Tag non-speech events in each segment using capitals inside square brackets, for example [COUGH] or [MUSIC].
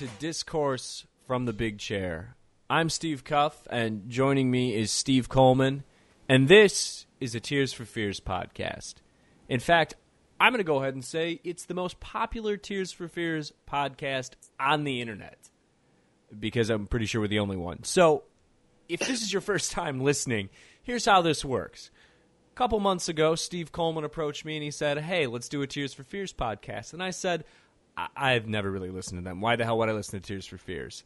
to Discourse from the Big Chair. I'm Steve Cuff, and joining me is Steve Coleman, and this is a Tears for Fears podcast. In fact, I'm going to go ahead and say it's the most popular Tears for Fears podcast on the internet because I'm pretty sure we're the only one. So, if this is your first time listening, here's how this works. A couple months ago, Steve Coleman approached me and he said, Hey, let's do a Tears for Fears podcast. And I said, I- I've never really listened to them. Why the hell would I listen to Tears for Fears?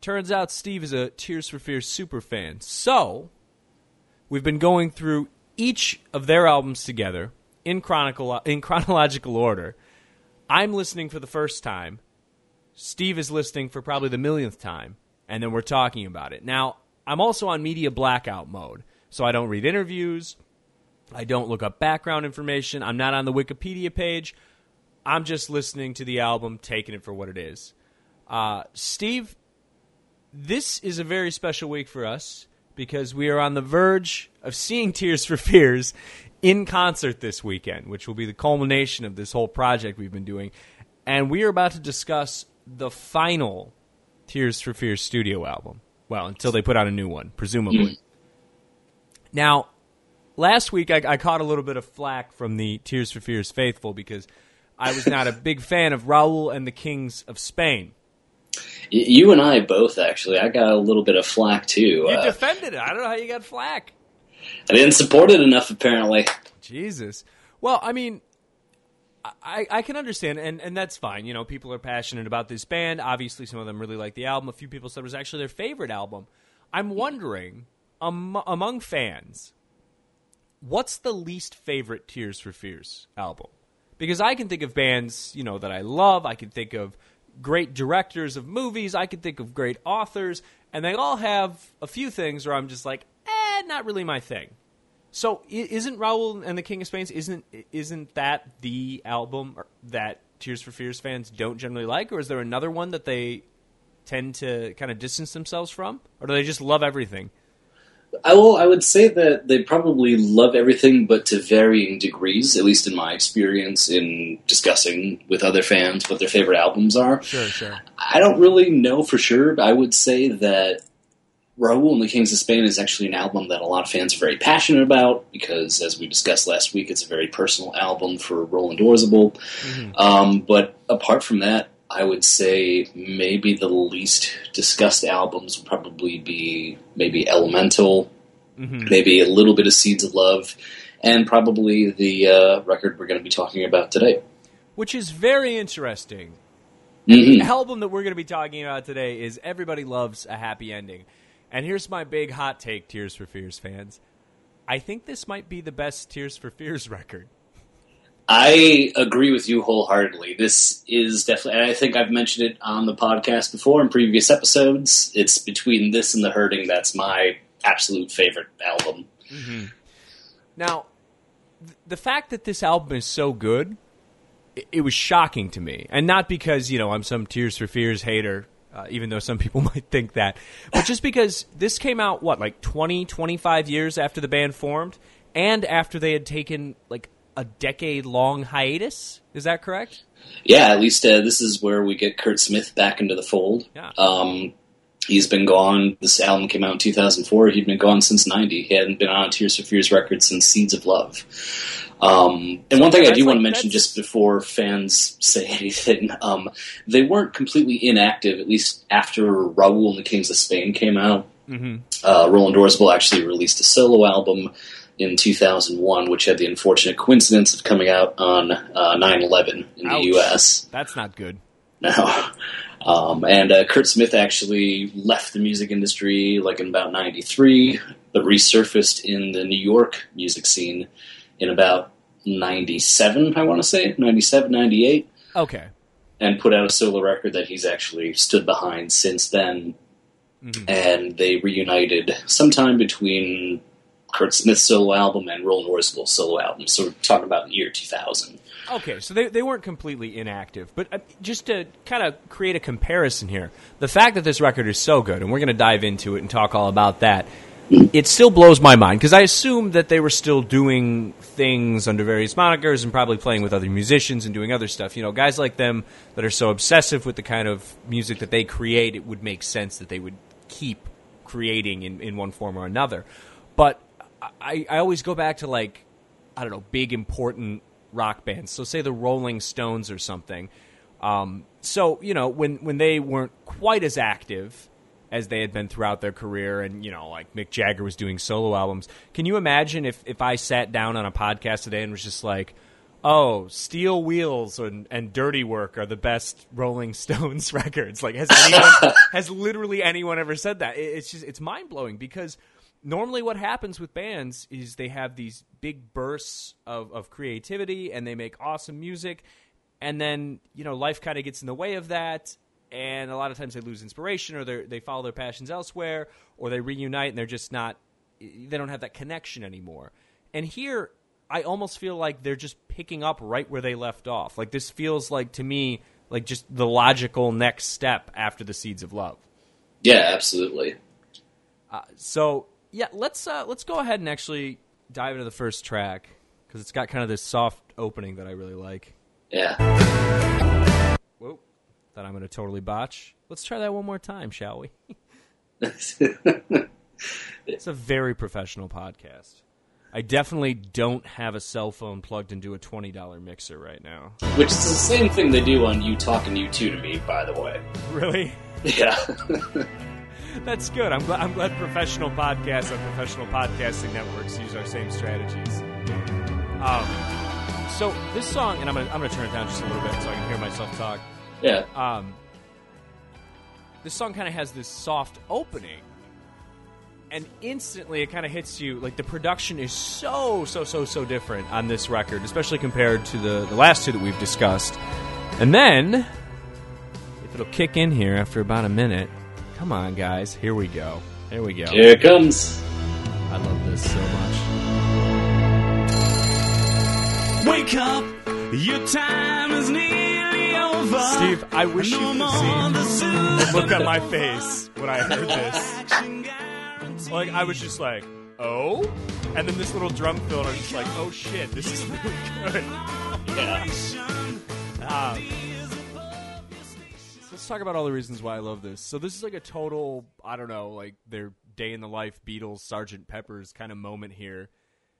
Turns out Steve is a Tears for Fears super fan. So, we've been going through each of their albums together in, chronicle- in chronological order. I'm listening for the first time. Steve is listening for probably the millionth time, and then we're talking about it. Now, I'm also on media blackout mode, so I don't read interviews. I don't look up background information. I'm not on the Wikipedia page. I'm just listening to the album, taking it for what it is. Uh, Steve, this is a very special week for us because we are on the verge of seeing Tears for Fears in concert this weekend, which will be the culmination of this whole project we've been doing. And we are about to discuss the final Tears for Fears studio album. Well, until they put out a new one, presumably. Now, last week I, I caught a little bit of flack from the Tears for Fears faithful because I was not a big fan of Raoul and the Kings of Spain. You and I both, actually. I got a little bit of flack too. You Uh, defended it. I don't know how you got flack. I didn't support it enough, apparently. Jesus. Well, I mean, I, I can understand, and, and that's fine. You know, people are passionate about this band. Obviously, some of them really like the album. A few people said it was actually their favorite album. I'm wondering, um, among fans, what's the least favorite Tears for Fears album? Because I can think of bands, you know, that I love. I can think of great directors of movies. I can think of great authors, and they all have a few things where I'm just like, eh, not really my thing. So isn't Raoul and the King of Spain isn't isn't that the album that Tears for Fears fans don't generally like, or is there another one that they tend to kind of distance themselves from, or do they just love everything? I will. I would say that they probably love everything, but to varying degrees. At least in my experience in discussing with other fans what their favorite albums are. Sure, sure. I don't really know for sure. But I would say that Raoul and the Kings of Spain is actually an album that a lot of fans are very passionate about because, as we discussed last week, it's a very personal album for Roland Orzabal. Um, but apart from that, I would say maybe the least discussed albums would probably be maybe Elemental, maybe a little bit of Seeds of Love, and probably the uh, record we're going to be talking about today. Which is very interesting. Mhm. The album that we're going to be talking about today is Everybody Loves a Happy Ending. And here's my big hot take, Tears for Fears fans. I think this might be the best Tears for Fears [LAUGHS] record. I agree with you wholeheartedly. This is definitely, and I think I've mentioned it on the podcast before in previous episodes. It's between this and The Hurting that's my absolute favorite album. Now, th- the fact that this album is so good, it, it was shocking to me. And not because, you know, I'm some Tears for Fears hater, uh, even though some [LAUGHS] people might think that, but just because this came out, what, like 20, 25 years after the band formed, and after they had taken, like, a decade long hiatus? Is that correct? Yeah, at least uh, this is where we get Curt Smith back into the fold. Yeah. Um, he's been gone. This album came out in 2004. He'd been gone since 90. He hadn't been on Tears for Fears record since Seeds of Love. Um, and one thing I do want to mention just before fans [LAUGHS] say anything, um, they weren't completely inactive, at least after Raoul and the Kings of Spain came out. Mm-hmm. Uh, Roland Orzabal actually released a solo album in 2001, which had the unfortunate coincidence of coming out on uh, 9/11 in Ouch. the U.S. That's not good. No. [LAUGHS] Um, and uh, Curt Smith actually left the music industry like in about 93, but resurfaced in the New York music scene in about 97, I want to say, 97, 98, Okay. and put out a solo record that he's actually stood behind since then. Mhm. And they reunited sometime between Curt Smith's solo album and Roland Orzabal's solo album. So we're talking about the year 2000. Okay, so they, they weren't completely inactive. But uh, just to kind of create a comparison here, the fact that this record is so good, and we're going to dive into it and talk all about that, it still blows my mind because I assume that they were still doing things under various monikers and probably playing with other musicians and doing other stuff. You know, guys like them that are so obsessive with the kind of music that they create, it would make sense that they would keep creating in, in one form or another. But I, I always go back to like, I don't know, big important rock bands. So say the Rolling Stones or something. Um, so you know when when they weren't quite as active as they had been throughout their career, and you know like Mick Jagger was doing solo albums. Can you imagine if if I sat down on a podcast today and was just like, oh, Steel Wheels and, and Dirty Work are the best Rolling Stones [LAUGHS] records. Like, has anyone, [LAUGHS] has literally anyone ever said that? It, it's just, it's mind blowing because normally what happens with bands is they have these big bursts of, of creativity and they make awesome music. And then, you know, life kind of gets in the way of that. And a lot of times they lose inspiration or they follow their passions elsewhere or they reunite and they're just not, they don't have that connection anymore. And here, I almost feel like they're just picking up right where they left off. Like this feels like to me like just the logical next step after the Seeds of Love. Yeah, absolutely. Uh, so yeah, let's uh, let's go ahead and actually dive into the first track because it's got kind of this soft opening that I really like. Yeah. Whoa, that I'm going to totally botch. Let's try that one more time, shall we? [LAUGHS] it's a very professional podcast. I definitely don't have a cell phone plugged into a twenty dollar mixer right now. Which is the same thing they do on you talking U2 to me, by the way. Really? [LAUGHS] Yeah. [LAUGHS] That's good. I'm glad. I'm glad professional podcasts and professional podcasting networks use our same strategies. Um, so this song, and I'm gonna I'm gonna turn it down just a little bit so I can hear myself talk. Yeah. Um, this song kind of has this soft opening and instantly it kind of hits you like the production is so so so so different on this record especially compared to the, the last two that we've discussed and then if it'll kick in here after about a minute come on guys. Here we go. Here we go. Here it comes. I love this so much. Wake up. Your time is nearly over. Steve i wish no you could see the look on my face when i heard this. Like I was just like, oh, and then this little drum fill, and I was just like, oh shit, this is really good. [LAUGHS] Yeah. Um, let's talk about all the reasons why I love this. So this is like a total, I don't know, like their day in the life Beatles, Sergeant Pepper's kind of moment here.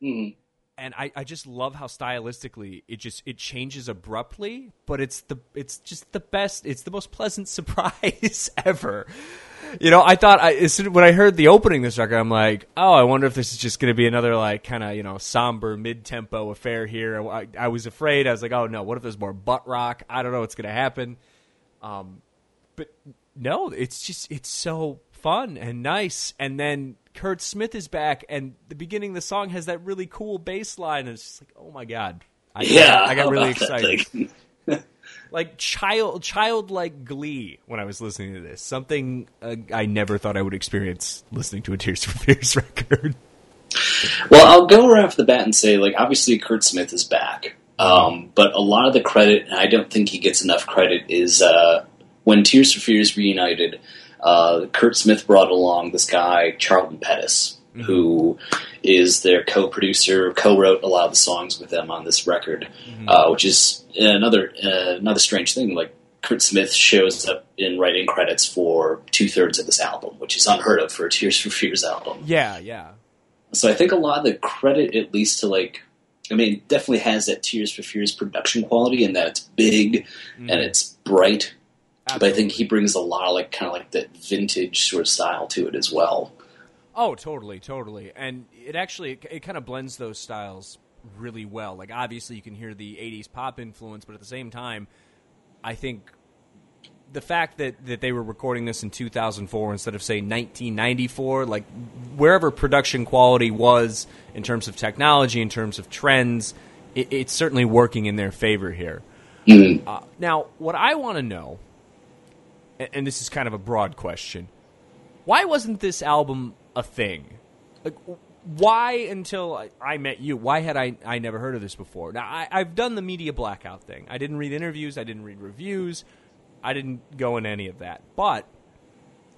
Mm-hmm. And I, I just love how stylistically it just it changes abruptly, but it's the it's just the best. It's the most pleasant [LAUGHS] surprise [LAUGHS] ever you know, I thought I, when I heard the opening this record, I'm like, oh, I wonder if this is just going to be another like kind of you know somber mid tempo affair here. I, I, was afraid. I was like, oh no, what if there's more butt rock? I don't know what's going to happen. Um, but no, it's just it's so fun and nice. And then Curt Smith is back, and the beginning of the song has that really cool bass line, and it's just like, oh my god, I, yeah, I, I got really [LAUGHS] excited like child childlike glee when I was listening to this. Something uh, I never thought I would experience listening to a Tears for Fears [LAUGHS] record. Well, I'll go right off the bat and say, like, obviously Curt Smith is back, um, but a lot of the credit, and I don't think he gets enough credit, is uh, when Tears for Fears reunited. Uh, Curt Smith brought along this guy Charlton Pettus, mm-hmm. who is their co-producer, co-wrote a lot of the songs with them on this record, mm-hmm. uh, which is another uh, another strange thing. Like Curt Smith shows up in writing credits for two thirds of this album, which is unheard of for a Tears for Fears album. Yeah, yeah. So I think a lot of the credit, at least to like, I mean, definitely has that Tears for Fears production quality, and that it's big mm. and it's bright. Absolutely. But I think he brings a lot of like kind of like that vintage sort of style to it as well. Oh, totally, totally, and it actually it, it kind of blends those styles really well. Like obviously you can hear the '80s pop influence, but at the same time, I think the fact that, that they were recording this in 2004 instead of say 1994 like wherever production quality was in terms of technology in terms of trends it, it's certainly working in their favor here mm-hmm. uh, now what i want to know and, and this is kind of a broad question why wasn't this album a thing. Like, why until I met you? Why had I I never heard of this before? Now I, I've done the media blackout thing. I didn't read interviews. I didn't read reviews. I didn't go in any of that. But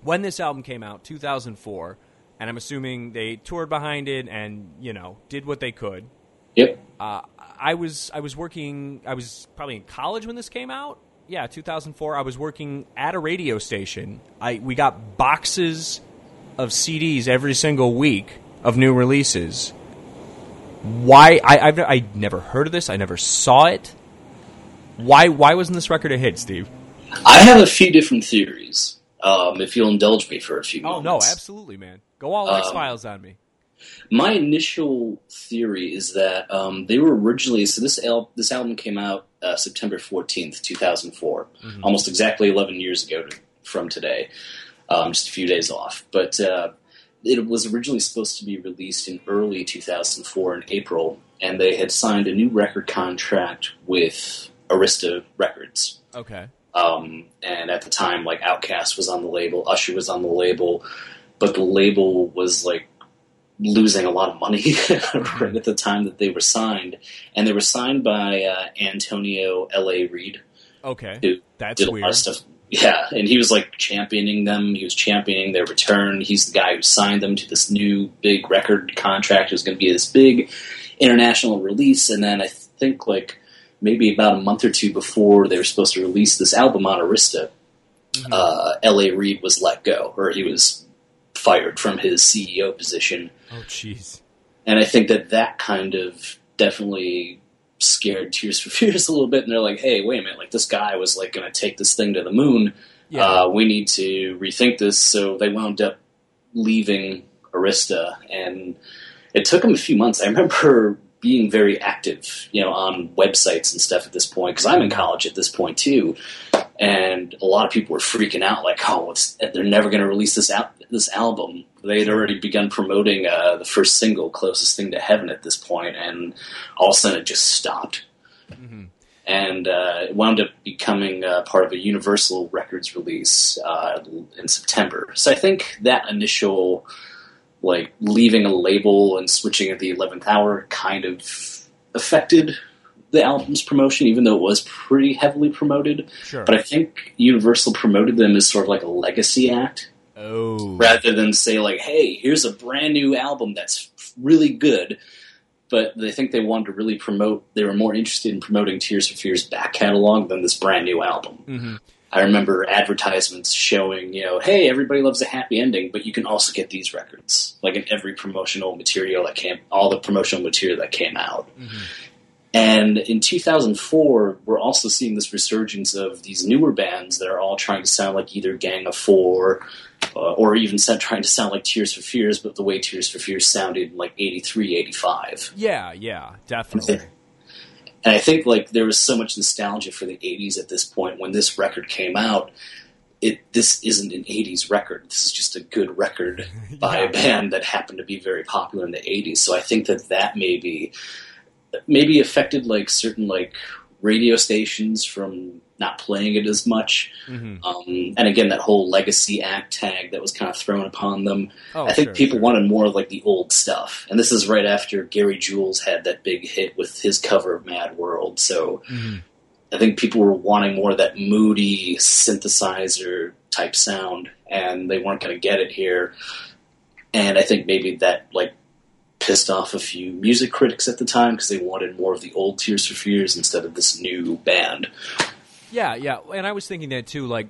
when this album came out, 2004, and I'm assuming they toured behind it and you know did what they could. Yep. Uh, I was I was working. I was probably in college when this came out. Yeah, 2004. I was working at a radio station. I we got boxes of CDs every single week of new releases. Why I I've I never heard of this. I never saw it. Why why wasn't this record a hit, Steve? I have a few different theories. Um, if you'll indulge me for a few Oh moments. no, absolutely, man. Go all X Files on me. My initial theory is that um, they were originally so this al- this album came out uh, September fourteenth, two thousand almost exactly eleven years ago to, from today, um, just a few days off. But uh, it was originally supposed to be released in early two thousand four in April, and they had signed a new record contract with Arista Records. Okay. Um, and at the time, like Outkast was on the label, Usher was on the label, but the label was like losing a lot of money [LAUGHS] right at the time that they were signed, and they were signed by uh, Antonio L. A. Reid. Okay. who That's did a lot of stuff. Yeah, and he was like championing them. He was championing their return. He's the guy who signed them to this new big record contract. It was going to be this big international release, and then I think like maybe about a month or two before they were supposed to release this album on Arista, Mm-hmm. uh, L.A. Reid was let go, or he was fired from his CEO position. Oh jeez. And I think that that kind of definitely scared Tears for [LAUGHS] Fears a little bit. And they're like, hey, wait a minute, like this guy was like going to take this thing to the moon. Yeah. Uh, we need to rethink this. So they wound up leaving Arista, and it took them a few months. I remember being very active, you know, on websites and stuff at this point because I'm in college at this point too, and a lot of people were freaking out, like, "Oh, it's, they're never going to release this out this album." They had already begun promoting uh, the first single, "Closest Thing to Heaven," at this point, and all of a sudden it just stopped and uh, it wound up becoming uh, part of a Universal Records release uh, in September. So I think that initial, like leaving a label and switching at the eleventh hour, kind of affected the album's promotion, even though it was pretty heavily promoted. Sure. But I think Universal promoted them as sort of like a legacy act, oh. rather than say like, "Hey, here's a brand new album that's really good." But they think they wanted to really promote. They were more interested in promoting Tears for Fears back catalog than this brand new album. Mhm. I remember advertisements showing, you know, hey, everybody loves a happy ending, but you can also get these records, like in every promotional material that came, all the promotional material that came out. And in 2004, we're also seeing this resurgence of these newer bands that are all trying to sound like either Gang of Four, uh, or even trying to sound like Tears for Fears, but the way Tears for Fears sounded in like 83, 85. Yeah, yeah, definitely. And I think like there was so much nostalgia for the '80s at this point when this record came out. It this isn't an '80s record. This is just a good record [LAUGHS] by Yeah. a band that happened to be very popular in the '80s. So I think that that maybe maybe affected like certain like radio stations from not playing it as much. Mhm. Um, and again, that whole legacy act tag that was kind of thrown upon them. Oh, I think sure, people sure. wanted more of like the old stuff, and this is right after Gary Jules had that big hit with his cover of Mad World. So Mhm. I think people were wanting more of that moody synthesizer type sound, and they weren't going to get it here. And I think maybe that like pissed off a few music critics at the time because they wanted more of the old Tears for Fears instead of this new band. Yeah, yeah, and I was thinking that too. Like,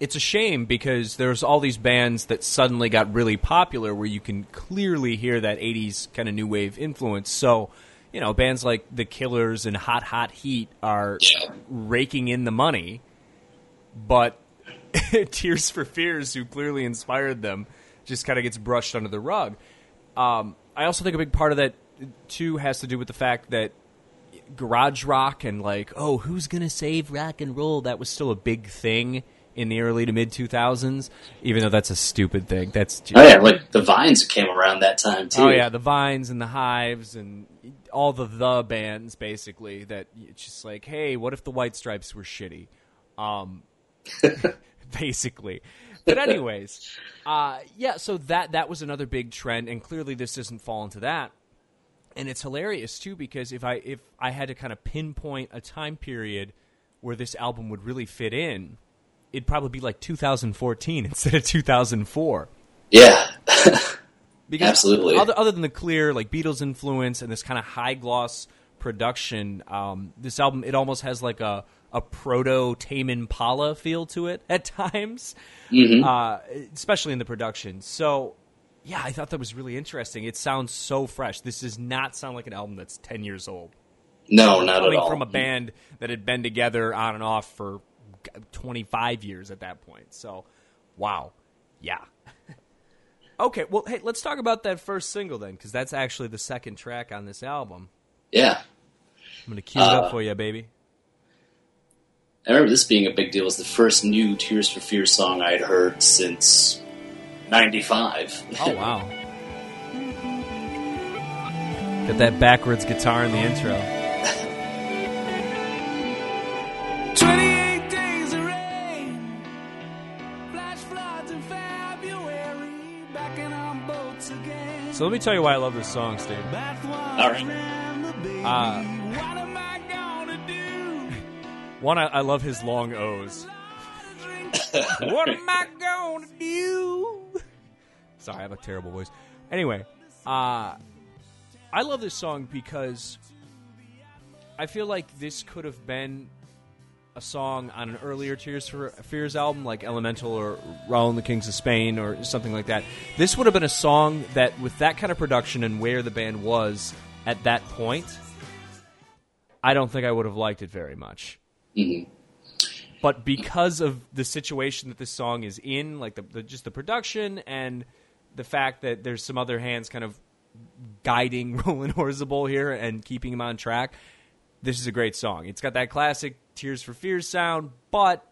it's a shame because there's all these bands that suddenly got really popular, where you can clearly hear that '80s kind of new wave influence. So, you know, bands like The Killers and Hot Hot Heat are Yeah. raking in the money, but [LAUGHS] Tears for Fears, who clearly inspired them, just kind of gets brushed under the rug. Um, I also think a big part of that too has to do with the fact that garage rock and like, oh, who's gonna save rock and roll? That was still a big thing in the early to mid two thousands, even though that's a stupid thing. That's just, Oh yeah, like the Vines came around that time too. Oh yeah, the Vines and the Hives and all the the bands basically that it's just like, hey, what if the White Stripes were shitty? Um, [LAUGHS] basically. But anyways, uh, yeah. So that that was another big trend, and clearly this doesn't fall into that. And it's hilarious too because if I if I had to kind of pinpoint a time period where this album would really fit in, it'd probably be like 2014 [LAUGHS] instead of 2004. Yeah, [LAUGHS] because Absolutely. Other, other than the clear like Beatles influence and this kind of high gloss production, um, this album it almost has like a a proto Tame Impala feel to it at [LAUGHS] times, uh, especially in the production. So. Yeah, I thought that was really interesting. It sounds so fresh. This does not sound like an album that's 10 years old. No, not at coming all. from a band that had been together on and off for 25 years at that point. So, wow. Yeah. [LAUGHS] okay, well, hey, let's talk about that first single then, because that's actually the second track on this album. Yeah. I'm going to cue it up Uh, for you, baby. I remember this being a big deal. It was the first new Tears for Fears song I had heard since 95. Oh, [LAUGHS] wow. Got that backwards guitar in the intro. 28 days of rain, flash floods in February, backing on boats again. So let me tell you why I love this song, Steve. All right. Uh, One, I, I love his long O's. [COUGHS] what am I gonna do? Sorry, I have a terrible voice. Anyway, uh, I love this song because I feel like this could have been a song on an earlier Tears for Fears album, like Elemental or Raoul and the Kings of Spain or something like that. This would have been a song that, with that kind of production and where the band was at that point, I don't think I would have liked it very much Mm-hmm. but because of the situation that this song is in, like the, the just the production and the fact that there's some other hands kind of guiding [LAUGHS] Roland Orzabal here and keeping him on track, this is a great song. It's got that classic Tears for Fears sound, but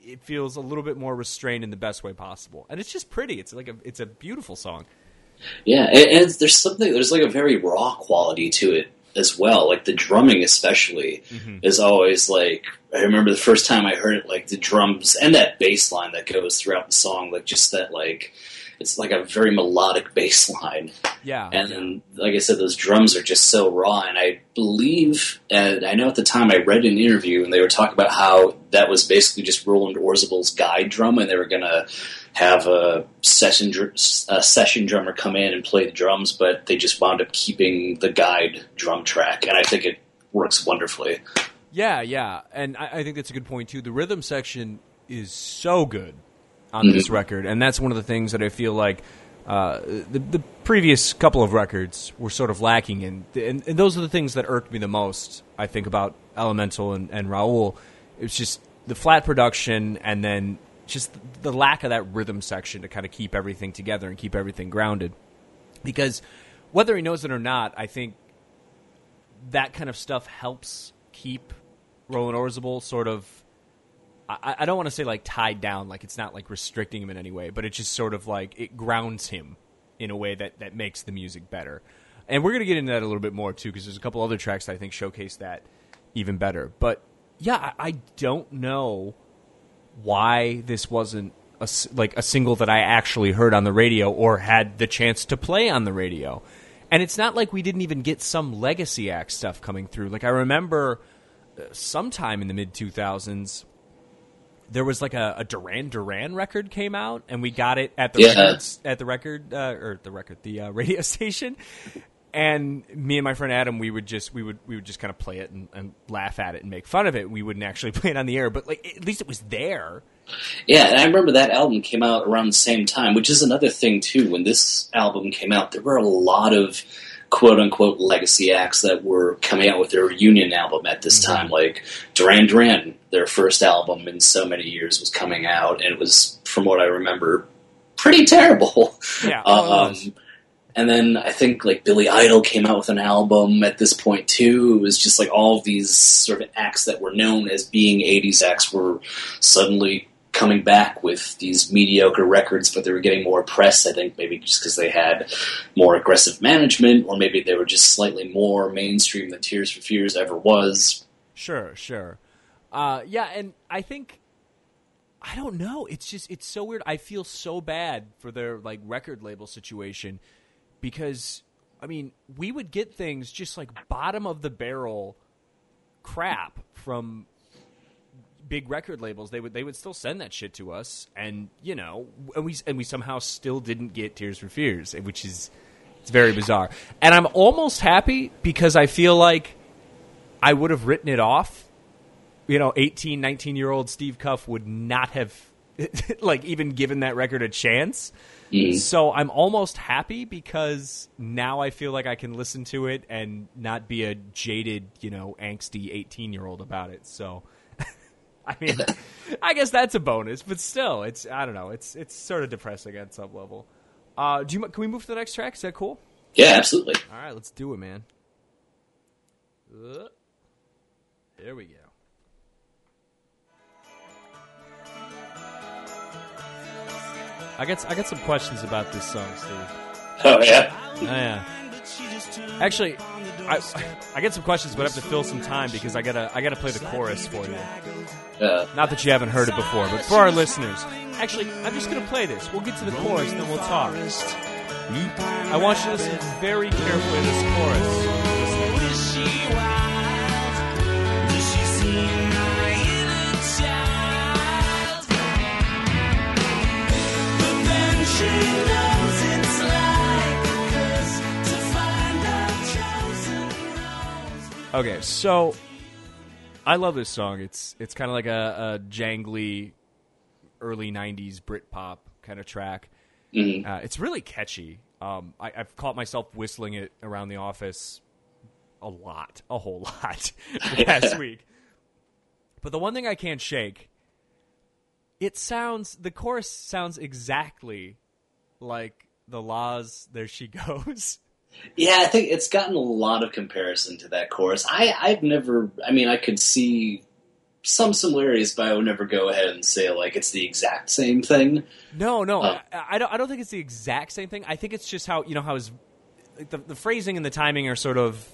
it feels a little bit more restrained in the best way possible, and it's just pretty. It's like a it's a beautiful song. Yeah, and, and there's something, there's like a very raw quality to it as well. Like the drumming, especially, mm-hmm. is always like, I remember the first time I heard it, like the drums and that bass line that goes throughout the song, like just that, like, it's like a very melodic [LAUGHS] bass line. Yeah, And then, like I said, those drums are just so raw. And I believe, and I know at the time I read an interview and they were talking about how that was basically just Roland Orzabal's guide drum, and they were going to have a session dr- a session drummer come in and play the drums, but they just wound up keeping the guide drum track, and I think it works wonderfully. Yeah, yeah, and I, I think that's a good point too. The rhythm section is so good on this record, and that's one of the things that I feel like uh, the, the previous couple of records were sort of lacking in, and, and those are the things that irked me the most. I think about Elemental and, and Raoul. It's just the flat production, and then just the lack of that rhythm section to kind of keep everything together and keep everything grounded. Because whether he knows it or not, I think that kind of stuff helps keep Roland Orzabal sort of. I, I don't want to say like tied down, like it's not like restricting him in any way, but it just sort of like it grounds him in a way that that makes the music better. And we're gonna get into that a little bit more too, because there's a couple other tracks that I think showcase that even better. But yeah, I, I don't know why this wasn't a like a single that I actually heard on the radio or had the chance to play on the radio. And it's not like we didn't even get some Legacy Act stuff coming through. Like I remember uh, sometime in the mid 2000s there was like a, a Duran Duran record came out, and we got it at the Yeah. records, at the record uh, or the record the uh, [LAUGHS] radio station. And me and my friend Adam, we would just we would we would just kind of play it and, and laugh at it and make fun of it. We wouldn't actually [LAUGHS] play it on the air, but like at least it was there. Yeah, and I remember that album came out around the same time, which is another thing too. When this album came out, there were a lot of quote unquote legacy acts that were coming out with their reunion album at this time. Like Duran Duran, their first album in so many years was coming out, and it was, from what I remember, pretty terrible. Yeah, [LAUGHS] oh, um, was. And then I think like Billy Idol came out with an album at this point too. It was just like all these sort of acts that were known as being '80s acts were suddenly coming back with these mediocre records, but they were getting more press. I think maybe just because they had more aggressive management, or maybe they were just slightly more mainstream than Tears for Fears ever was. Sure, sure. Uh, yeah, and I think I don't know. It's just it's so weird. I feel so bad for their like record label situation because I mean, we would get things just like bottom of the barrel crap from big record labels they would they would still send that shit to us, and you know, and we and we somehow still didn't get Tears for Fears, which is it's very bizarre. And I'm almost happy because I feel like I would have written it off. You know, 18, 19 year old Steve Cuff would not have [LAUGHS] like even given that record a chance. So I'm almost happy because now I feel like I can listen to it and not be a jaded, you know, angsty 18 year old about it. So, [LAUGHS] I mean, [LAUGHS] I guess that's a bonus, but still, it's I don't know, it's it's sort of depressing at some level. Uh, do you can we move to the next track? Is that cool? Yeah, absolutely. All right, let's do it, man. Uh, There we go. I got I got some questions about this song, Steve. Oh yeah. Oh, yeah. Actually, I I get some questions, but I have to fill some time because I gotta I gotta play the chorus for you. Uh, Not that you haven't heard it before, but for our listeners, actually, I'm just gonna play this. We'll get to the chorus, and then we'll talk. I want you to listen very carefully to this chorus. Okay, so I love this song. It's it's kind of like a, a jangly early '90s Britpop kind of track. mhm. Uh, it's really catchy. Um, I, I've caught myself whistling it around the office a lot, a whole [LAUGHS] lot last [LAUGHS] week. But the one thing I can't shake, it sounds the chorus sounds exactly like the La's. There she [LAUGHS] goes. Yeah, I think it's gotten a lot of comparison to that chorus. I, I've never, I mean, I could see some similarities, but I would never go ahead and say like it's the exact same thing. No, no, Oh. I, I don't. I don't think it's the exact same thing. I think it's just how you know how his like the the phrasing and the timing are sort of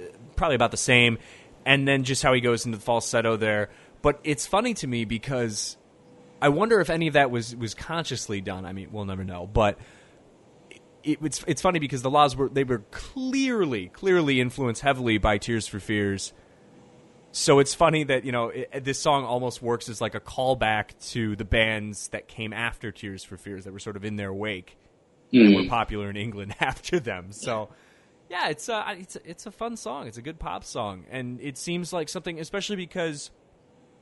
uh, probably about the same, and then just how he goes into the falsetto there. But it's funny to me because I wonder if any of that was was consciously done. I mean, we'll never know, but. It, it's it's funny because the La's were they were clearly clearly influenced heavily by Tears for Fears, so it's funny that you know it, this song almost works as like a callback to the bands that came after Tears for Fears that were sort of in their wake and were Mm. popular in England [LAUGHS] after them. So yeah, it's a it's a, it's a fun song. It's a good pop song, and it seems like something, especially because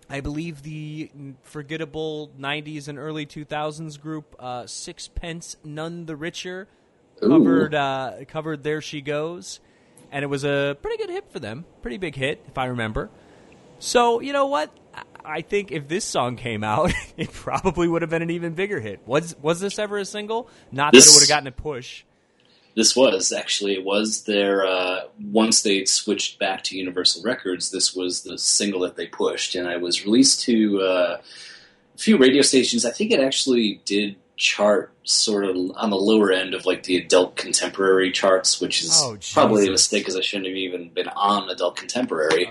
I believe the forgettable '90s and early 2000s group uh, Sixpence None the Richer Ooh. covered uh, covered "There She Goes," and it was a pretty good hit for them, pretty big hit if I remember. So you know what? I- think if this song came out, [LAUGHS] it probably would have been an even bigger hit. Was was this ever a single? Not that it would have gotten a push. This was actually it was their uh, once they switched back to Universal Records. This was the single that they pushed, and I was released to uh, a few radio stations. I think it actually did chart sort of on the lower end of like the adult contemporary charts, which is Oh, probably a mistake because I shouldn't have even been on adult contemporary.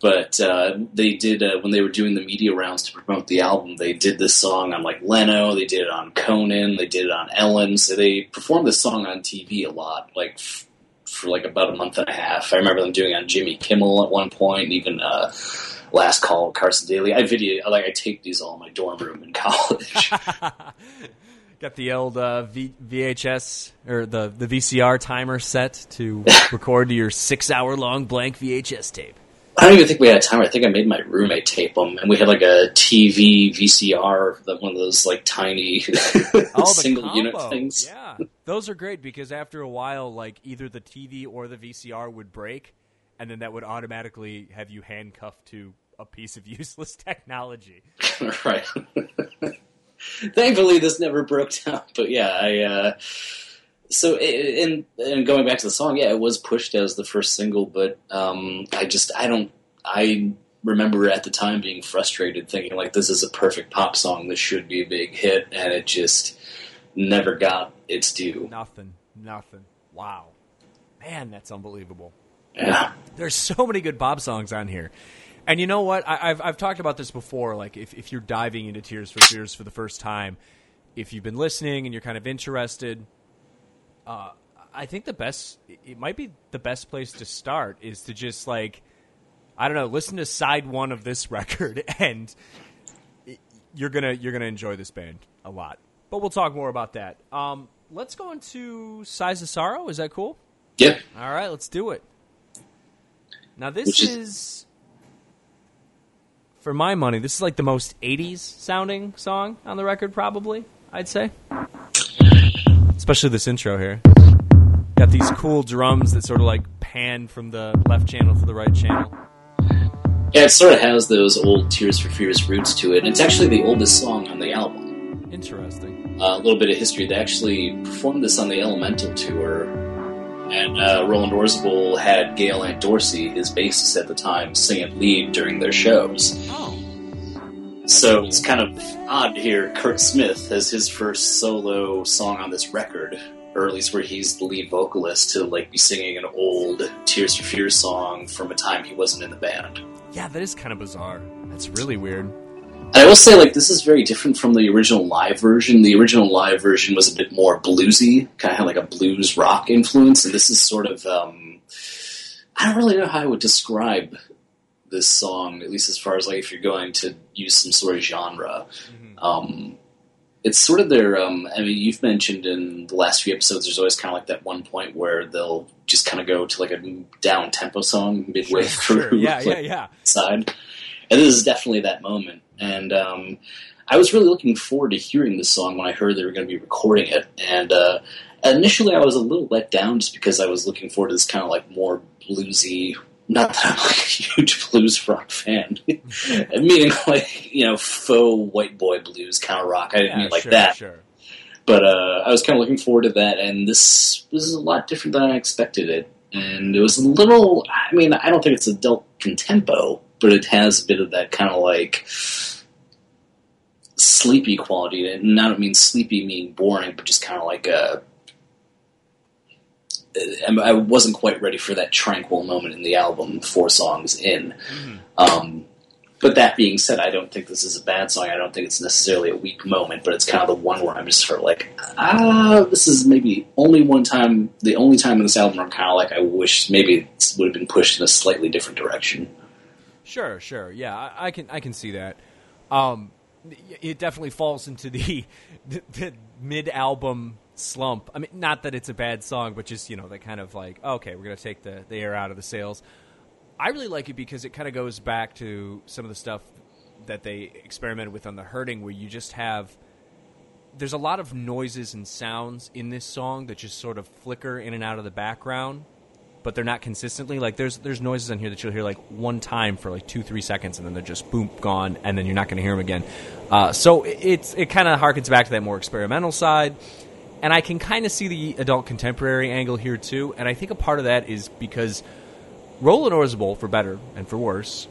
but uh, they did uh, when they were doing the media rounds to promote the album. They did this song on like Leno. They did it on Conan. They did it on Ellen. So they performed this song on TV a lot, like f- for like about a month and a half. I remember them doing it on Jimmy Kimmel at one point, and even uh, Last Call Carson Daly. I video like I taped these all in my dorm room in college. [LAUGHS] [LAUGHS] Got the old uh, v- VHS or the the VCR timer set to [LAUGHS] record your six hour long blank VHS tape. I don't even think we had a timer. I think I made my roommate tape them, and we had like a TV VCR, one of those like tiny the single unit things. Yeah, those are great because after a while, like either the TV or the VCR would break, and then that would automatically have you handcuffed to a piece of [LAUGHS] useless technology. [LAUGHS] right. Thankfully, this never broke down. But yeah, I. Uh, so in and going back to the song, yeah, it was pushed as the first single, but um, I just I don't I remember at the time being frustrated, thinking like this is a perfect pop song, this should be a big hit, and it just never got its due. Nothing, nothing. Wow, man, that's unbelievable. Yeah, There's so many good pop songs on here. And you know what? I, I've I've talked about this before. Like if, if you're diving into Tears for Fears for the first time, if you've been listening and you're kind of interested, uh, I think the best it might be the best place to start is to just like I don't know. Listen to side one of this [LAUGHS] record, and you're gonna you're gonna enjoy this band a lot. But we'll talk more about that. Um, let's go into Size of Sorrow. Is that cool? Yeah. All right, let's do it. Now this is, is- for my money, this is like the most '80s sounding song on the record, probably. I'd say, especially this intro here. Got these cool drums that sort of like pan from the left channel to the right channel. Yeah, it sort of has those old Tears for Fears roots to it. It's actually the oldest song on the album. Interesting. Uh, a little bit of history. They actually performed this on the Elemental tour, and uh, Roland Orzabal had Gail Ann Dorsey, his bassist at the time, sing it lead during their shows. Oh, So it's kind of odd to hear Curt Smith as his first solo song on this record, or at least where he's the lead vocalist, to like be singing an old Tears for Fears song from a time he wasn't in the band. yeah, that is kind of bizarre. That's really weird. And I will say, like, this is very different from the original live version. The original live version was a bit more bluesy, kind of had like a blues rock influence, and this is sort of, um, I don't really know how I would describe this song, at least as far as like if you're going to use some sort of genre. Um, it's sort of their, um, I mean, you've mentioned in the last few episodes, there's always kind of like that one point where they'll just kind of go to like a down tempo song midway Sure, through. yeah, [LAUGHS] like, yeah, yeah. side. And this is definitely that moment. And um, I was really looking forward to hearing this song when I heard they were going to be recording it. And uh, initially, I was a little let down just because I was looking forward to this kind of like more bluesy. Not that I'm like a huge [LAUGHS] blues rock fan, meaning like you know faux white boy blues kind of rock. I didn't Yeah, mean like sure, that. Sure. But uh, I was kind of looking forward to that, and this was a lot different than I expected it. And it was a little, I mean, I don't think it's adult contempo, but it has a bit of that kind of like sleepy quality. to it. And I don't mean sleepy meaning boring, but just kind of like a. I I wasn't quite ready for that tranquil moment in the album, four songs in. Um, but that being said, I don't think this is a bad song. I don't think it's necessarily a weak moment, but it's kind of the one where I'm just sort of like, ah, this is maybe only one time, the only time in this album where I'm kind of like, I wish maybe it would have been pushed in a slightly different direction. Sure, sure. Yeah, I, I can I can see that. Um, it definitely falls into the, [LAUGHS] the, the mid album slump. I mean, not that it's a bad song, but just you know, they kind of like, okay, we're gonna take the the air out of the sails. I really like it because it kind of goes back to some of the stuff that they experimented with on the hurting, where you just have there's a lot of noises and sounds in this song that just sort of flicker in and out of the background, but they're not consistently. Like there's there's noises in here that you'll hear like one time for like two three seconds, and then they're just boom gone, and then you're not going to hear them again. Uh, so it- it's it kind of harkens back to that more experimental side, and I can kind of see the adult contemporary angle here too. And I think a part of that is because Roland Orzabal, for better and for worse,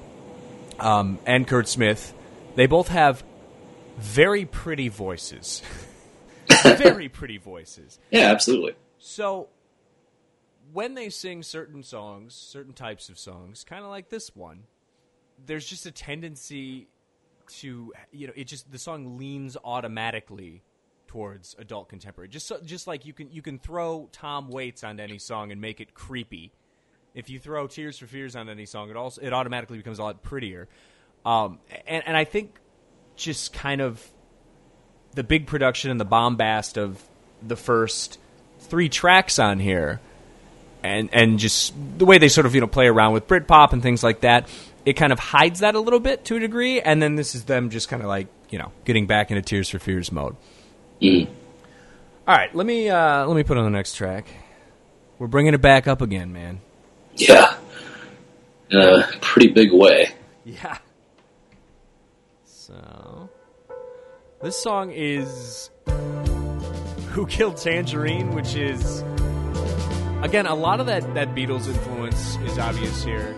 um, and Curt Smith, they both have very pretty voices. [LAUGHS] very pretty voices. Yeah, absolutely. So when they sing certain songs, certain types of songs, kind of like this one, there's just a tendency to you know it just the song leans automatically towards adult contemporary. Just so, just like you can you can throw Tom Waits onto any song and make it creepy. If you throw Tears for Fears on any song, it also it automatically becomes a lot prettier. Um, and and I think just kind of the big production and the bombast of the first three tracks on here, and and just the way they sort of you know play around with Britpop and things like that, it kind of hides that a little bit to a degree. And then this is them just kind of like you know getting back into Tears for Fears mode. Mm. All right, let me uh, let me put on the next track. We're bringing it back up again, man. Yeah. In a pretty big way. Yeah. So, this song is Who Killed Tangerine, which is, again, a lot of that, that Beatles influence is obvious here.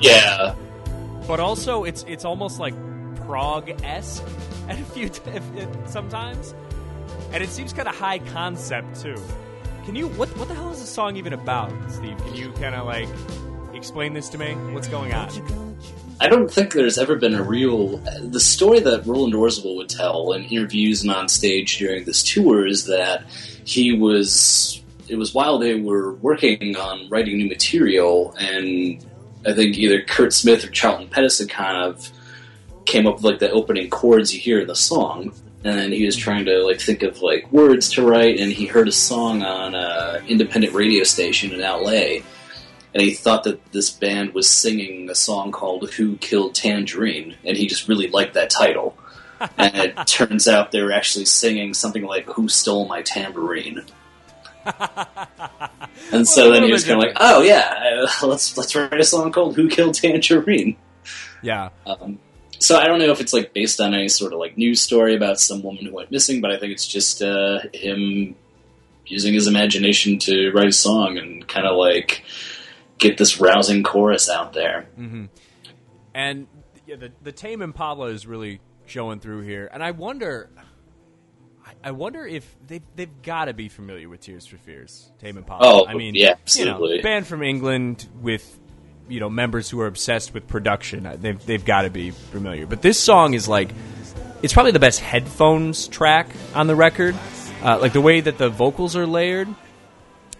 Yeah. But also, it's it's almost like prog esque [LAUGHS] at a few t- sometimes, and it seems kind of high concept too. Can you what what the hell is this song even about, Steve? Can you kind of like explain this to me? What's going on? I don't think there's ever been a real. The story that Roland Orzabal would tell in interviews and on stage during this tour is that he was. It was while they were working on writing new material, and I think either Curt Smith or Charlton Pettus kind of came up with like the opening chords you hear in the song, and then he was trying to like think of like words to write, and he heard a song on a independent radio station in LA, and he thought that this band was singing a song called "Who Killed Tangerine," and he just really liked that title. [LAUGHS] and it turns out they were actually singing something like "Who Stole My Tambourine." [LAUGHS] and so then he was kind of like, "Oh yeah, [LAUGHS] let's let's write a song called "Who Killed Tangerine." Yeah. Um, so I don't know if it's like based on any sort of like news story about some woman who went missing, but I think it's just uh, him using his imagination to write a song and kind of like get this rousing chorus out there. hmm And yeah, the the Tame Impala is really showing through here, and I wonder, I, wonder if they they've got to be familiar with Tears for Fears, Tame Impala. Oh, I mean, yeah, you know, absolutely. band from England with you know members who are obsessed with production. Uh, They've they've got to be familiar. But this song is like, it's probably the best headphones track on the record. Uh, like the way that the vocals are layered,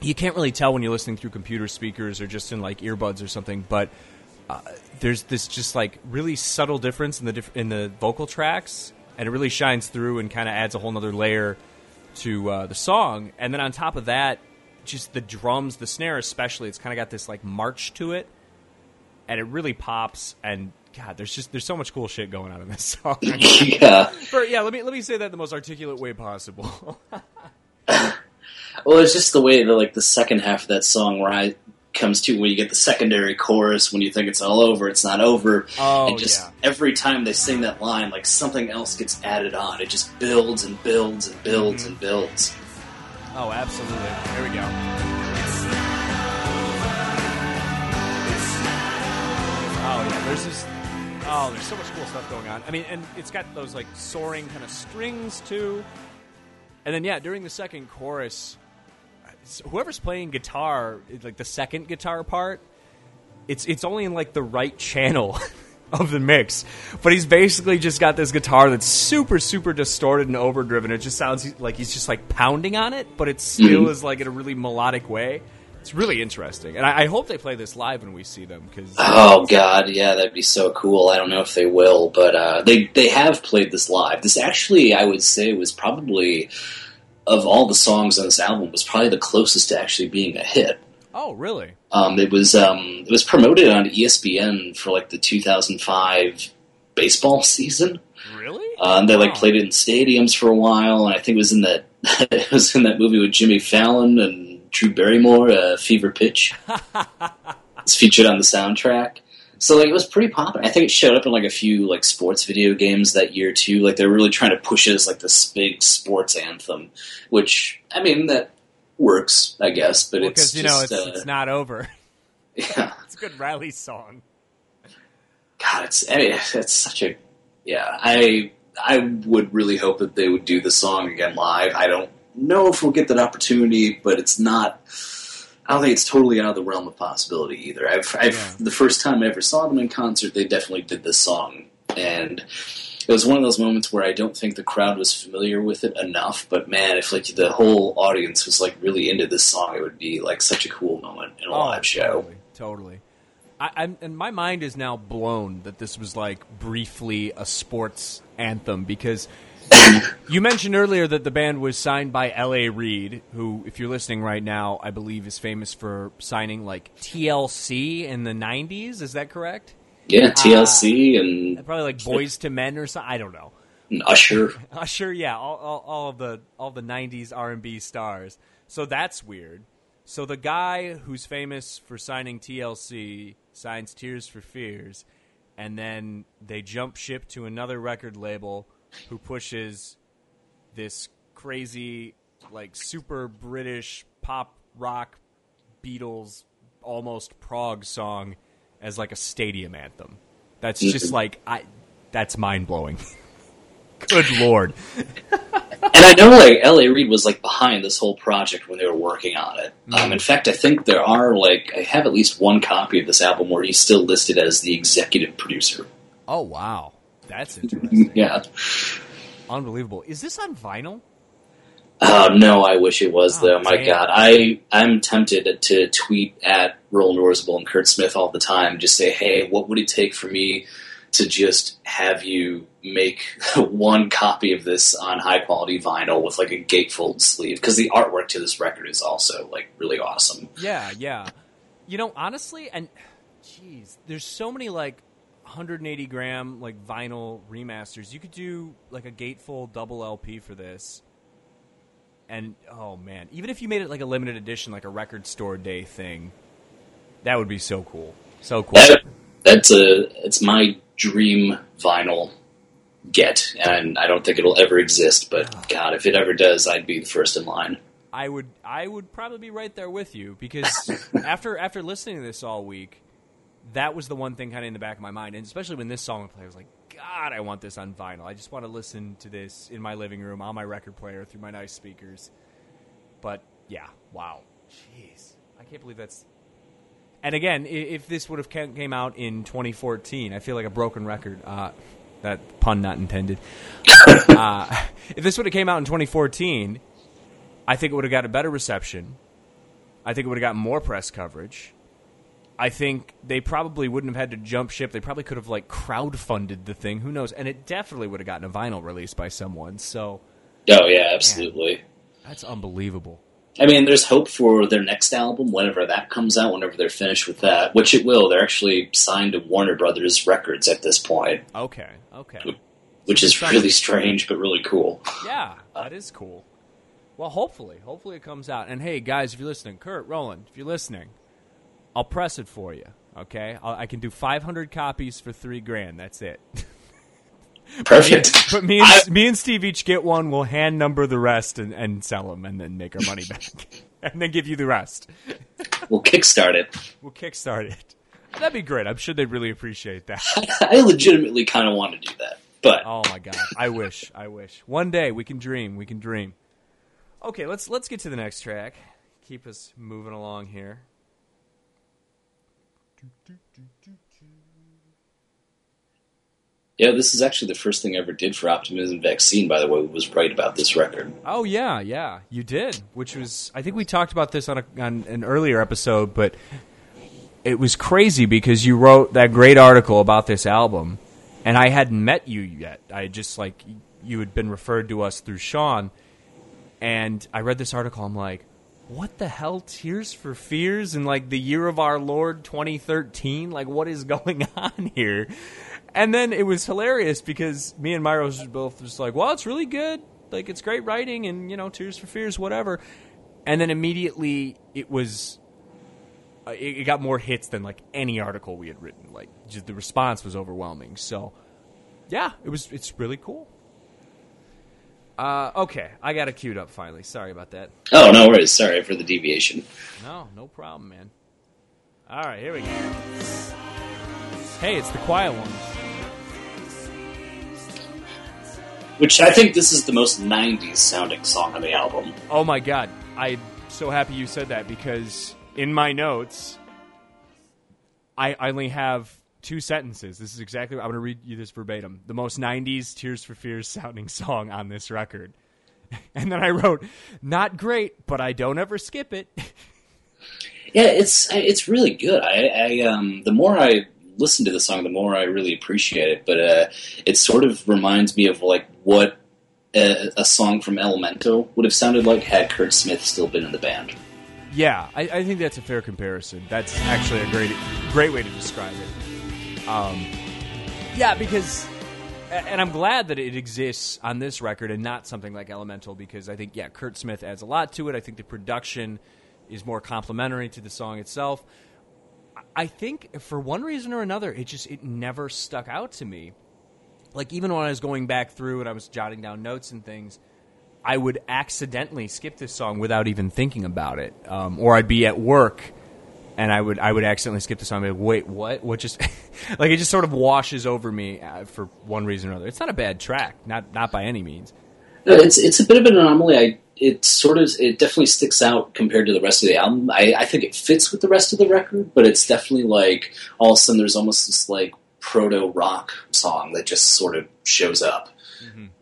you can't really tell when you're listening through computer speakers or just in like earbuds or something. But uh, there's this just like really subtle difference in the diff- in the vocal tracks, and it really shines through and kind of adds a whole nother layer to uh, the song. And then on top of that, just the drums, the snare especially, it's kind of got this like march to it, and it really pops. And God, there's just there's so much cool shit going on in this [LAUGHS] song. [LAUGHS] yeah. For- yeah, let me let me say that the most articulate way possible. [LAUGHS] Well, it's just the way that like the second half of that song ri comes to when you get the secondary chorus when you think it's all over, it's not over. Oh, and just yeah. every time they sing that line, like something else gets added on. It just builds and builds and builds Mm-hmm. and builds. oh, absolutely. Here we go. Oh yeah, there's this. Oh, there's so much cool stuff going on. I mean, and it's got those like soaring kind of strings too. And then yeah, during the second chorus, whoever's playing guitar, like the second guitar part, it's it's only in like the right channel [LAUGHS] of the mix. But he's basically just got this guitar that's super super distorted and overdriven. It just sounds like he's just like pounding on it, but it still Mhm. is like in a really melodic way. It's really interesting, and I, I hope they play this live when we see them because Oh God, yeah, that'd be so cool. I don't know if they will, but uh, they they have played this live. This actually, I would say, was probably of all the songs on this album was probably the closest to actually being a hit. oh really? Um, it was um, it was promoted on ESPN for like the 2005 baseball [LAUGHS] season. Really? Um, they like Wow. played it in stadiums for a while, and I think it was in that [LAUGHS] it was in that movie with Jimmy Fallon and Drew Barrymore, uh, Fever Pitch. [LAUGHS] it's featured on the soundtrack. So like it was pretty popular. I think it showed up in like a few like sports video games that year too. Like they're really trying to push it as like this big sports anthem, which I mean that works, I guess. But Well, it's because you know just, it's, uh, it's not over. [LAUGHS] yeah. [LAUGHS] It's a good rally song. God, it's I mean, it's such a yeah. I I would really hope that they would do the song again live. I don't know if we'll get that opportunity, but it's not. I don't think it's totally out of the realm of possibility either. I've, I've Yeah. the first time I ever saw them in concert, they definitely did this song, and it was one of those moments where I don't think the crowd was familiar with it enough. But man, if like the whole audience was like really into this song, it would be like such a cool moment in a oh, live show. Oh, Totally. totally. I, I'm, and my mind is now blown that this was like briefly a sports anthem because [LAUGHS] you mentioned earlier that the band was signed by L.A. Reid, who, if you're listening right now, I believe is famous for signing like TLC in the '90s. Is that correct? Yeah, TLC and, Probably like Boyz II Men or something. I don't know. Usher. [LAUGHS] Uh, sure, yeah, all, all, all of the all the '90s R&B stars. So that's weird. So the guy who's famous for signing TLC signs Tears for Fears, and then they jump ship to another record label who pushes this crazy, like super British pop rock Beatles almost prog song as like a stadium anthem. That's just like I. That's mind blowing. [LAUGHS] Good lord. [LAUGHS] And I know like L.A. Reid was like behind this whole project when they were working on it. Um, in fact, I think there are like I have at least one copy of this album where he's still listed as the executive producer. Oh wow, that's [LAUGHS] interesting. yeah, Unbelievable. Is this on vinyl? Oh no, I wish it was Oh, though. My damn. God, I I'm tempted to tweet at Roland Orzabal and Curt Smith all the time. Just say, hey, what would it take for me to just have you make [LAUGHS] one copy of this on high quality vinyl with like a gatefold sleeve? Because the artwork to this record is also like really awesome. Yeah, yeah. You know, honestly, and jeez, there's so many like 180 gram like vinyl remasters. You could do like a gatefold double LP for this. And oh man, even if you made it like a limited edition, like a record store day thing, that would be so cool. So cool. That, that's a it's my dream vinyl get, and I don't think it'll ever exist. But ah. God, if it ever does, I'd be the first in line. I would I would probably be right there with you because [LAUGHS] after after listening to this all week, that was the one thing kind of in the back of my mind, and especially when this song would play, I was like, God, I want this on vinyl. I just want to listen to this in my living room on my record player through my nice speakers. But yeah, wow, jeez, I can't believe that's. And again, if this would have came out in 2014, I feel like a broken record. Uh, that pun not intended. [COUGHS] uh, if this would have came out in 2014, I think it would have got a better reception. I think it would have gotten more press coverage. I think they probably wouldn't have had to jump ship. They probably could have like crowdfunded the thing. Who knows? And it definitely would have gotten a vinyl release by someone. So Oh yeah, absolutely. that's unbelievable. I mean, there's hope for their next album whenever that comes out, whenever they're finished with that, which it will. They're actually signed to Warner Brothers Records at this point, Okay, okay. which is really strange but really cool. Yeah, that is cool. Well, hopefully, hopefully it comes out. And hey, guys, if you're listening, Curt, Roland, if you're listening, I'll press it for you. Okay, I'll, I can do 500 copies for three grand. That's it. [LAUGHS] Perfect. But me and I- me and Steve each get one. We'll hand number the rest and, and sell them, and then make our money back, [LAUGHS] and then give you the rest. [LAUGHS] we'll kickstart it. We'll kickstart it. That'd be great. I'm sure they'd really appreciate that. I legitimately kind of want to do that, but Oh my god! I wish. I wish. One day we can dream. We can dream. Okay, let's let's get to the next track. Keep us moving along here. Yeah, this is actually the first thing I ever did for Optimism Vaccine. By the way, was write about this record. Oh yeah, yeah, you did. Which was I think we talked about this on a, on an earlier episode, but it was crazy because you wrote that great article about this album, and I hadn't met you yet. I just like you had been referred to us through Sean, and I read this article. I'm like, what the hell? Tears for Fears in like the year of our Lord 2013? Like, what is [LAUGHS] going on here? And then it was hilarious because me and Myros were both just like, well, it's really good. Like, it's great writing and, you know, Tears for Fears, whatever. And then immediately it was, uh, it, it got more hits than like any article we had written. Like, just the response was overwhelming. So, yeah, it was, it's really cool. Uh, okay, I got it queued up finally. Sorry about that. Oh no worries. Sorry for the deviation. No, no problem, man. All right, here we go. Hey, it's the quiet one. Which I think this is the most '90s sounding song on the album. Oh my god, I'm so happy you said that because in my notes, I I only have two sentences. This is exactly. I'm going to read you this verbatim. The most '90s Tears for Fears sounding song on this record, [LAUGHS] and then I wrote, "Not great, but I don't ever skip it." [LAUGHS] Yeah, it's it's really good. I, I um, the more I listen to the song, the more I really appreciate it. But uh, it sort of reminds me of like what a, a song from Elemental would have sounded like had Curt Smith still been in the band. Yeah, I, I think that's a fair comparison. That's actually a great great way to describe it. Um, yeah, because, and I'm glad that it exists on this record and not something like Elemental because I think yeah, Curt Smith adds a lot to it. I think the production is more complementary to the song itself. I- think for one reason or another, it just it never stuck out to me. Like even when I was going back through and I was jotting down notes and things, I would accidentally skip this song without even thinking about it, um, or I'd be at work and I would I would accidentally skip the song. I'd be like, Wait, what? What just [LAUGHS] like it just sort of washes over me uh, for one reason or another. It's not a bad track, not not by any means. No, it's it's a bit of an anomaly. I it sort of it definitely sticks out compared to the rest of the album. I, I think it fits with the rest of the record, but it's definitely like all of a sudden there's almost this like proto rock song that just sort of shows up.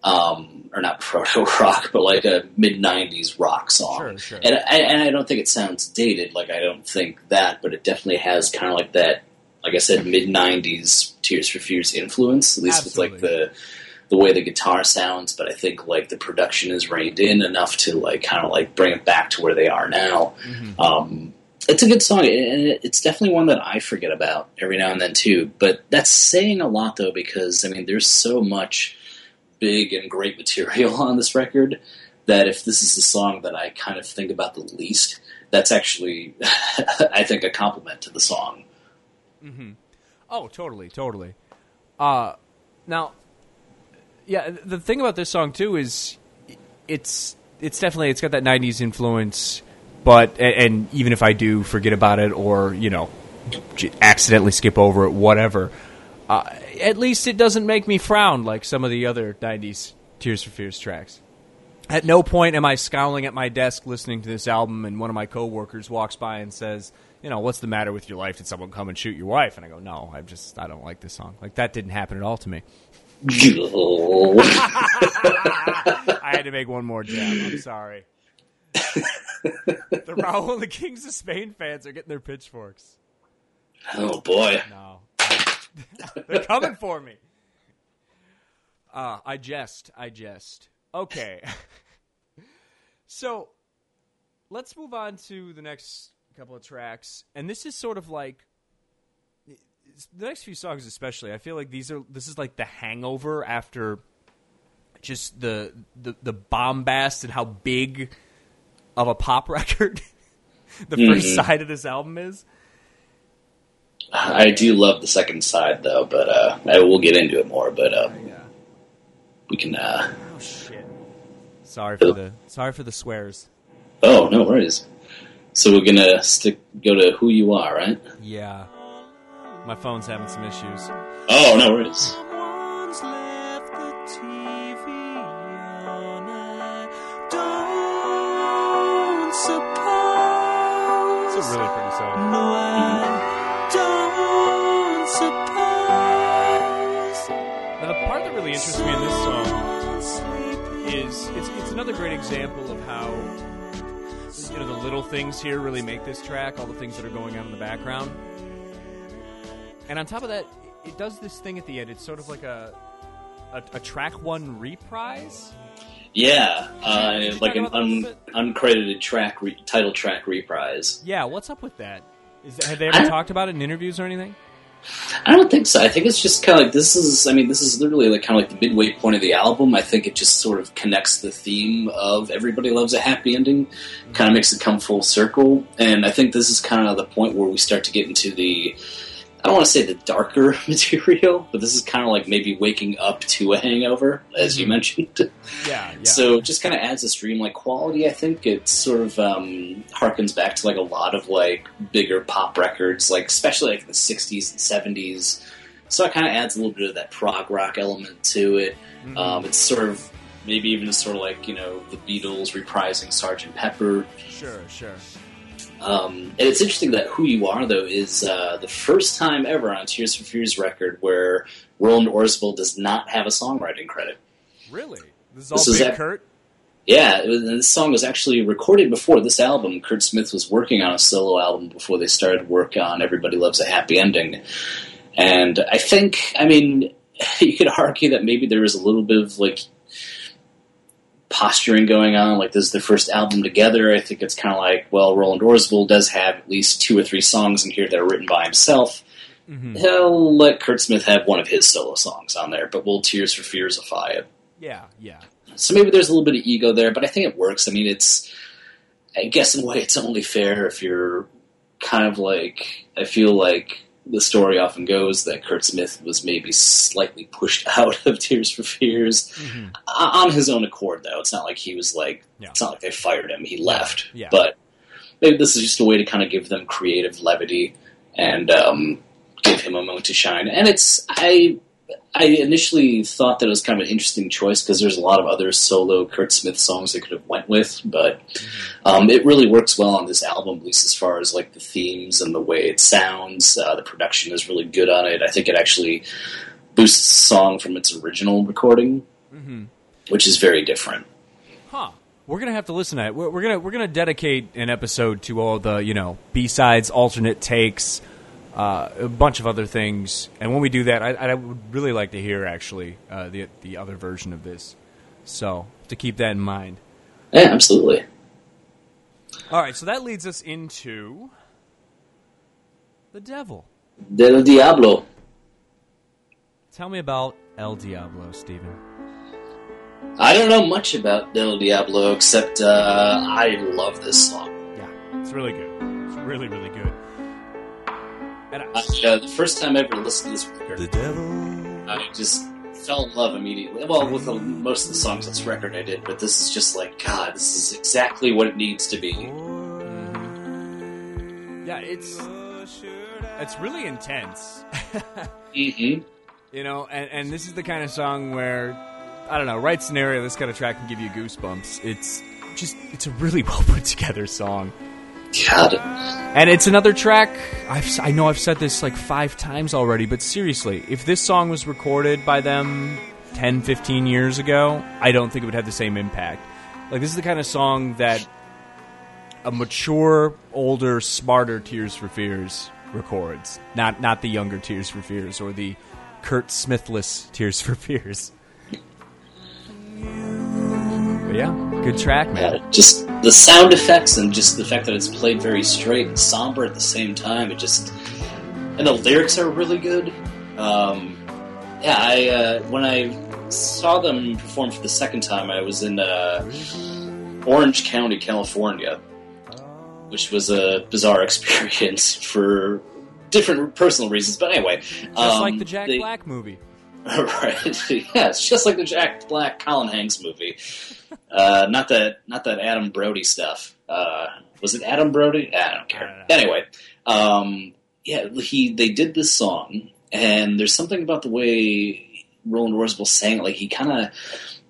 um, or not proto [LAUGHS] rock, but like a mid '90s rock song. Sure, sure. And I, and I don't think it sounds dated. Like I don't think that, but it definitely has kind of like that. Like I said, mid '90s Tears for Fears influence, at least with like the the way the guitar sounds. But I think like the production is reined in enough to like kind of like bring it back to where they are now. Mm-hmm. Um, it's a good song, and it's definitely one that I forget about every now and then too. But that's saying a lot though, because I mean, there's so much big and great material [LAUGHS] on this record that if this is the song that I kind of think about the least, that's actually, [LAUGHS] I think, a compliment to the song. Mm-hmm. Oh, totally, totally. Uh, now, yeah, the thing about this song too is it's it's definitely it's got that '90s influence, but and, even if I do forget about it or you know accidentally skip over it, whatever, uh, at least it doesn't make me frown like some of the other '90s Tears for Fears tracks. At no point am I scowling at my desk listening to this album, and one of my coworkers walks by and says, "You know, what's the matter with your life? Did someone come and shoot your wife?" And I go, "No, I just I don't like this song. Like that didn't happen at all to me." [LAUGHS] I had to make one more jab. I'm sorry. the Raoul and the Kings of Spain fans are getting their pitchforks. Oh, boy. No, [LAUGHS] they're coming for me. Uh, I jest. I jest. Okay. [LAUGHS] so let's move on to the next couple of tracks, and this is sort of like the next few songs, especially. I feel like these are this is like the hangover after just the the, the bombast and how big of a pop [LAUGHS] record the first Mhm. side of this album is. I do love the second side, though, but uh, I will get into it more. But uh, Yeah. we can. Uh, Oh shit. Sorry for the sorry for the swears. oh, no worries. So we're gonna stick go to who you are, right? Yeah. My phone's having some issues. Oh, no worries. Someone's left the TV on. I don't suppose. It's a really pretty song. No, I don't. Now the part that really interests me in this song is it's it's another great example of how you know the little things here really make this track, all the things that are going on in the background. And on top of that, it does this thing at the end. It's sort of like a a, a track one reprise. Yeah, uh, like an about that a little un- uncredited track, re- title track reprise. Yeah, what's up with that? Is have they ever talked about it in interviews or anything? I don't think so. I think it's just kind of like this is. I mean, this is literally like kind of like the midway point of the album. I think it just sort of connects the theme of "Everybody Loves a Happy Ending," kind of makes it come full circle. And I think this is kind of the point where we start to get into the. I don't want to say the darker [LAUGHS] material, but this is kind of like maybe waking up to a hangover, as you Mhm. mentioned. Yeah, yeah. So it just kind of adds a streamlike quality. I think it sort of um, harkens back to like a lot of like bigger pop records, like especially like the '60s and '70s. So it kind of adds a little bit of that prog rock element to it. Mhm. Um, it's sort of maybe even sort of like you know the Beatles reprising Sgt. Pepper. sure, sure. Um, and it's interesting that "Who You Are" though is uh, the first time ever on Tears for Fears record where Roland Orzabal does not have a songwriting credit. Really? This is all This Big Curt? Yeah, was, this song was actually recorded before this album. Curt Smith was working on a solo album before they started work on Everybody Loves a Happy Ending. And I think, I mean, [LAUGHS] you could argue that maybe there was a little bit of like posturing going on. Like, this is their first album together. I think it's kind of like, well, Roland Orzabal does have at least two or three songs in here that are written by himself. Mhm. He'll let Curt Smith have one of his solo songs on there, but we'll Tears for Fearsify it. Yeah, yeah. So maybe there's a little bit of ego there, but I think it works. I mean, it's, I guess in a way, it's only fair if you're kind of like, I feel like the story often goes that Curt Smith was maybe slightly pushed [LAUGHS] out of Tears for Fears Mhm. On his own accord, though. It's not like he was like, Yeah. it's not like they fired him. He left. Yeah. But maybe this is just a way to kind of give them creative levity and um, give him a moment to shine. And it's, I, I initially thought that it was kind of an interesting choice because there's a lot of other solo Curt Smith songs they could have went with, but um, it really works well on this album, at least as far as like the themes and the way it sounds. Uh, the production is really good on it. I think it actually boosts the song from its original recording. which is very different. Huh. We're gonna have to listen to it. We're, we're gonna we're gonna dedicate an episode to all the you know B sides, alternate takes, uh, a bunch of other things. And when we do that, I, I would really like to hear actually uh, the the other version of this. So to keep that in mind. Yeah, absolutely. All right. So that leads us into the devil. Del Diablo. Tell me about El Diablo, Stephen. I don't know much about Del Diablo except uh, I love this song. Yeah, it's really good. It's really really good. And I, Uh, the first time I ever listened to this record, The devil. I just fell in love immediately. Well, with the, most of the songs on this record I did, but this is just like, God, this is exactly what it needs to be. yeah, it's it's really intense. [LAUGHS] hmm You know, and, and this is the kind of song where I don't know, right scenario, this kind of track can give you goosebumps. It's just it's a really [LAUGHS] well put together song. God. And it's another track. I've, I know I've said this like five times already, but seriously, if this song was recorded by them 10, 15 years ago, I don't think it would have the same impact. Like, this is the kind of song that a mature, older, smarter Tears for Fears records, not not the younger Tears for Fears or the Curt Smithless Tears for Fears. Yeah, good track, man. Yeah, just the sound effects and just the fact that it's played very straight and somber at the same time. It just and the lyrics are really good. Um, yeah, I uh, when I saw them perform for the second time, I was in uh, Orange County, California, which was a bizarre [LAUGHS] experience for different personal reasons. But anyway, Just um, like the Jack they- Black movie. [LAUGHS] right? [LAUGHS] yeah, it's just like the Jack Black Colin Hanks movie. Uh, not that, not that Adam Brody stuff. Uh, was it Adam Brody? I don't care. I don't. Anyway, um, yeah, he they did this song, and there's something about the way Roland Orzabal sang it. Like he kind of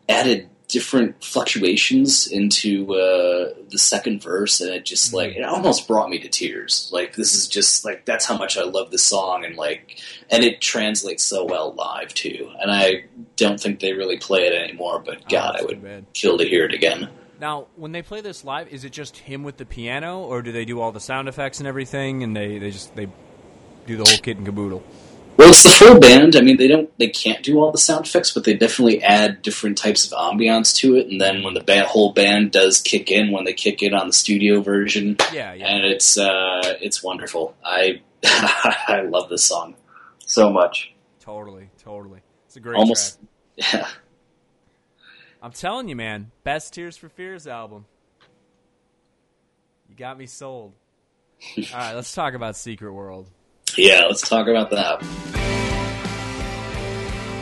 added different fluctuations into uh, the second verse, and it just like it almost brought me to tears. Like this is just like that's how much I love this song, and like and it translates so well live too. And I don't think they really play it anymore, but God, that's I would bad. kill to hear it again. Now, when they play this live, is it just him with the piano, or do they do all the sound effects and everything, and they, they just they do the whole kit and caboodle? Well, it's the full band. I mean, they don't, they can't do all the sound effects, but they definitely add different types of ambiance to it. And then when the ba- whole band does kick in, when they kick in on the studio version, Yeah, yeah. and it's uh, it's wonderful. I [LAUGHS] I love this song so much. Totally, totally. It's a great Almost, track. yeah. I'm telling you, man, best Tears for Fears album. You got me sold. [LAUGHS] all right, let's talk about Secret World. Yeah, let's talk about that.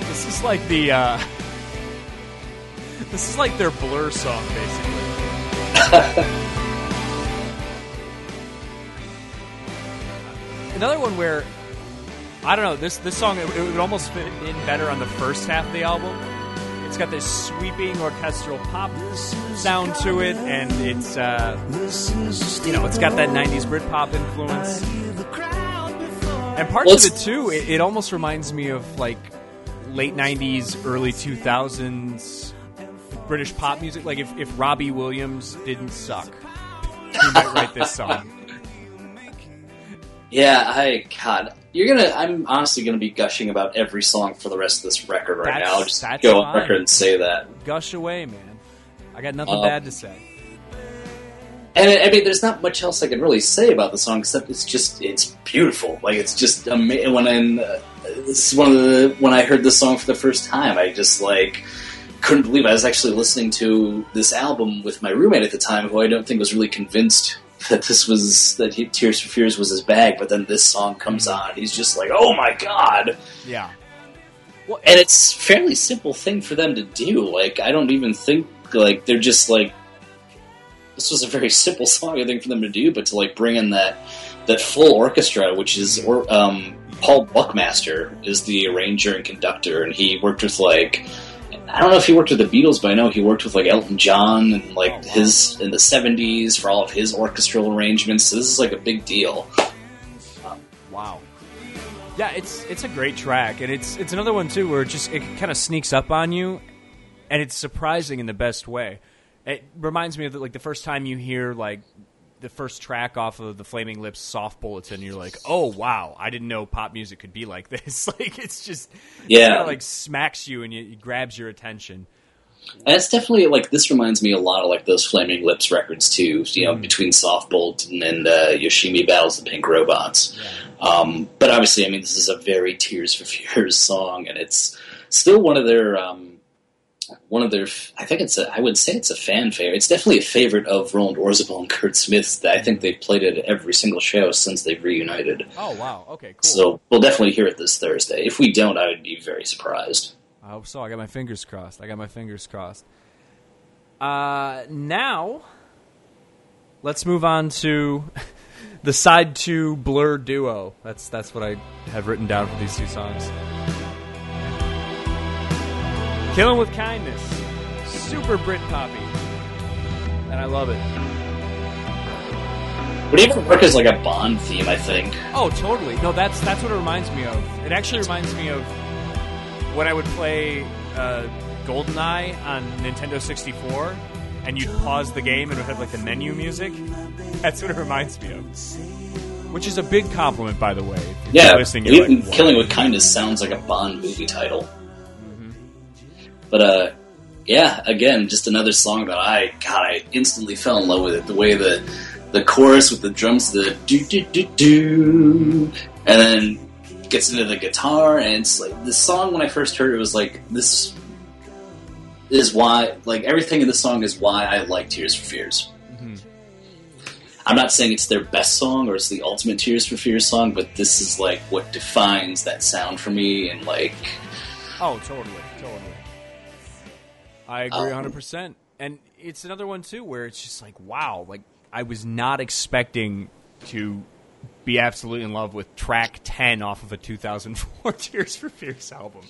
This is like the uh [LAUGHS] This is like their blur song basically. [LAUGHS] Another one where I don't know, this this song it, it would almost fit in better on the first half of the album. It's got this sweeping orchestral pop sound to it and it's uh you know, it's got that 90s Britpop influence. And parts Well, of it too, it, it almost reminds me of like late '90s, early 2000s British pop music. Like if, if Robbie Williams didn't suck, he might write this song. [LAUGHS] Yeah, I God, you're gonna. I'm honestly gonna be gushing about every song for the rest of this record right That's- now. I'll just go on fine. record and say that. Gush away, man. I got nothing Uh, bad to say. And I mean, there's not much else I can really say about the song except it's just it's beautiful. Like it's just amazing. When I'm, uh, this is one of the when I heard this song for the first time, I just like couldn't believe it. I was actually listening to this album with my roommate at the time, who I don't think was really convinced [LAUGHS] that this was that he, Tears for Fears was his bag. But then this song comes on, he's just like, "Oh my god!" Yeah. Well, And it's fairly simple thing for them to do. Like I don't even think like they're just like this was a very [LAUGHS] simple song I think for them to do, but to like bring in that that full orchestra, which is or um, Paul Buckmaster is the arranger and conductor, and he worked with like I don't know if he worked with the Beatles, but I know he worked with like Elton John and like Oh, wow. his in the seventies for all of his orchestral arrangements. So this is like a big deal. Wow. Yeah, it's it's a great track, and it's it's another one too where it just it kind of sneaks up on you, and it's surprising in the best way. It reminds me of the, like the first time you hear like the first track off of the Flaming Lips Soft Bulletin, you're like, oh wow, I didn't know pop music could be like this. [LAUGHS] like it's just Yeah. kinda, like smacks you and you, it grabs your attention. And it's definitely like this reminds me a lot of like those Flaming Lips records too. You know, between Soft Bolt and, uh, Yoshimi battles the Pink Robots. Um, but obviously, I mean, this is a very Tears for Fears [LAUGHS] song, and it's still one of their um, one of their. I think it's a. I would say it's a fan favorite. It's definitely a favorite of Roland Orzabal and Curt Smith's. That I think they've played it at every single show since they've reunited. Oh wow, okay, cool. So we'll definitely hear it this Thursday. If we don't, I would be very surprised. I hope so. I got my fingers crossed. I got my fingers crossed. Uh, now, let's move on to [LAUGHS] the side two Blur duo. That's that's what I have written down for these two songs. Killing with kindness, super Brit poppy, and I love it. Would even work as like a Bond theme, I think. Oh, totally. No, that's that's what it reminds me of. It actually reminds me of when I would play uh, GoldenEye on Nintendo 64, and you'd pause the game and it would have like the menu music. That's what it reminds me of. Which is a big compliment, by the way. Yeah, even like, Killing with Kindness sounds like a Bond movie title. But uh, yeah, again, just another song that I God, I instantly fell in love with it. The way the the chorus with the drums, the do do do do, and then gets into the guitar, and it's like the song. When I first heard it, was like this is why like everything in the song is why I like Tears for Fears. I'm not saying it's their best song or it's the ultimate Tears for Fears song, but this is like what defines that sound for me and like Oh, totally. I agree Um, 100%. And it's another one, too, where it's just like, wow, like, I was not expecting to be absolutely in love with track 10 off of a 2004 [LAUGHS] Tears for Fears album.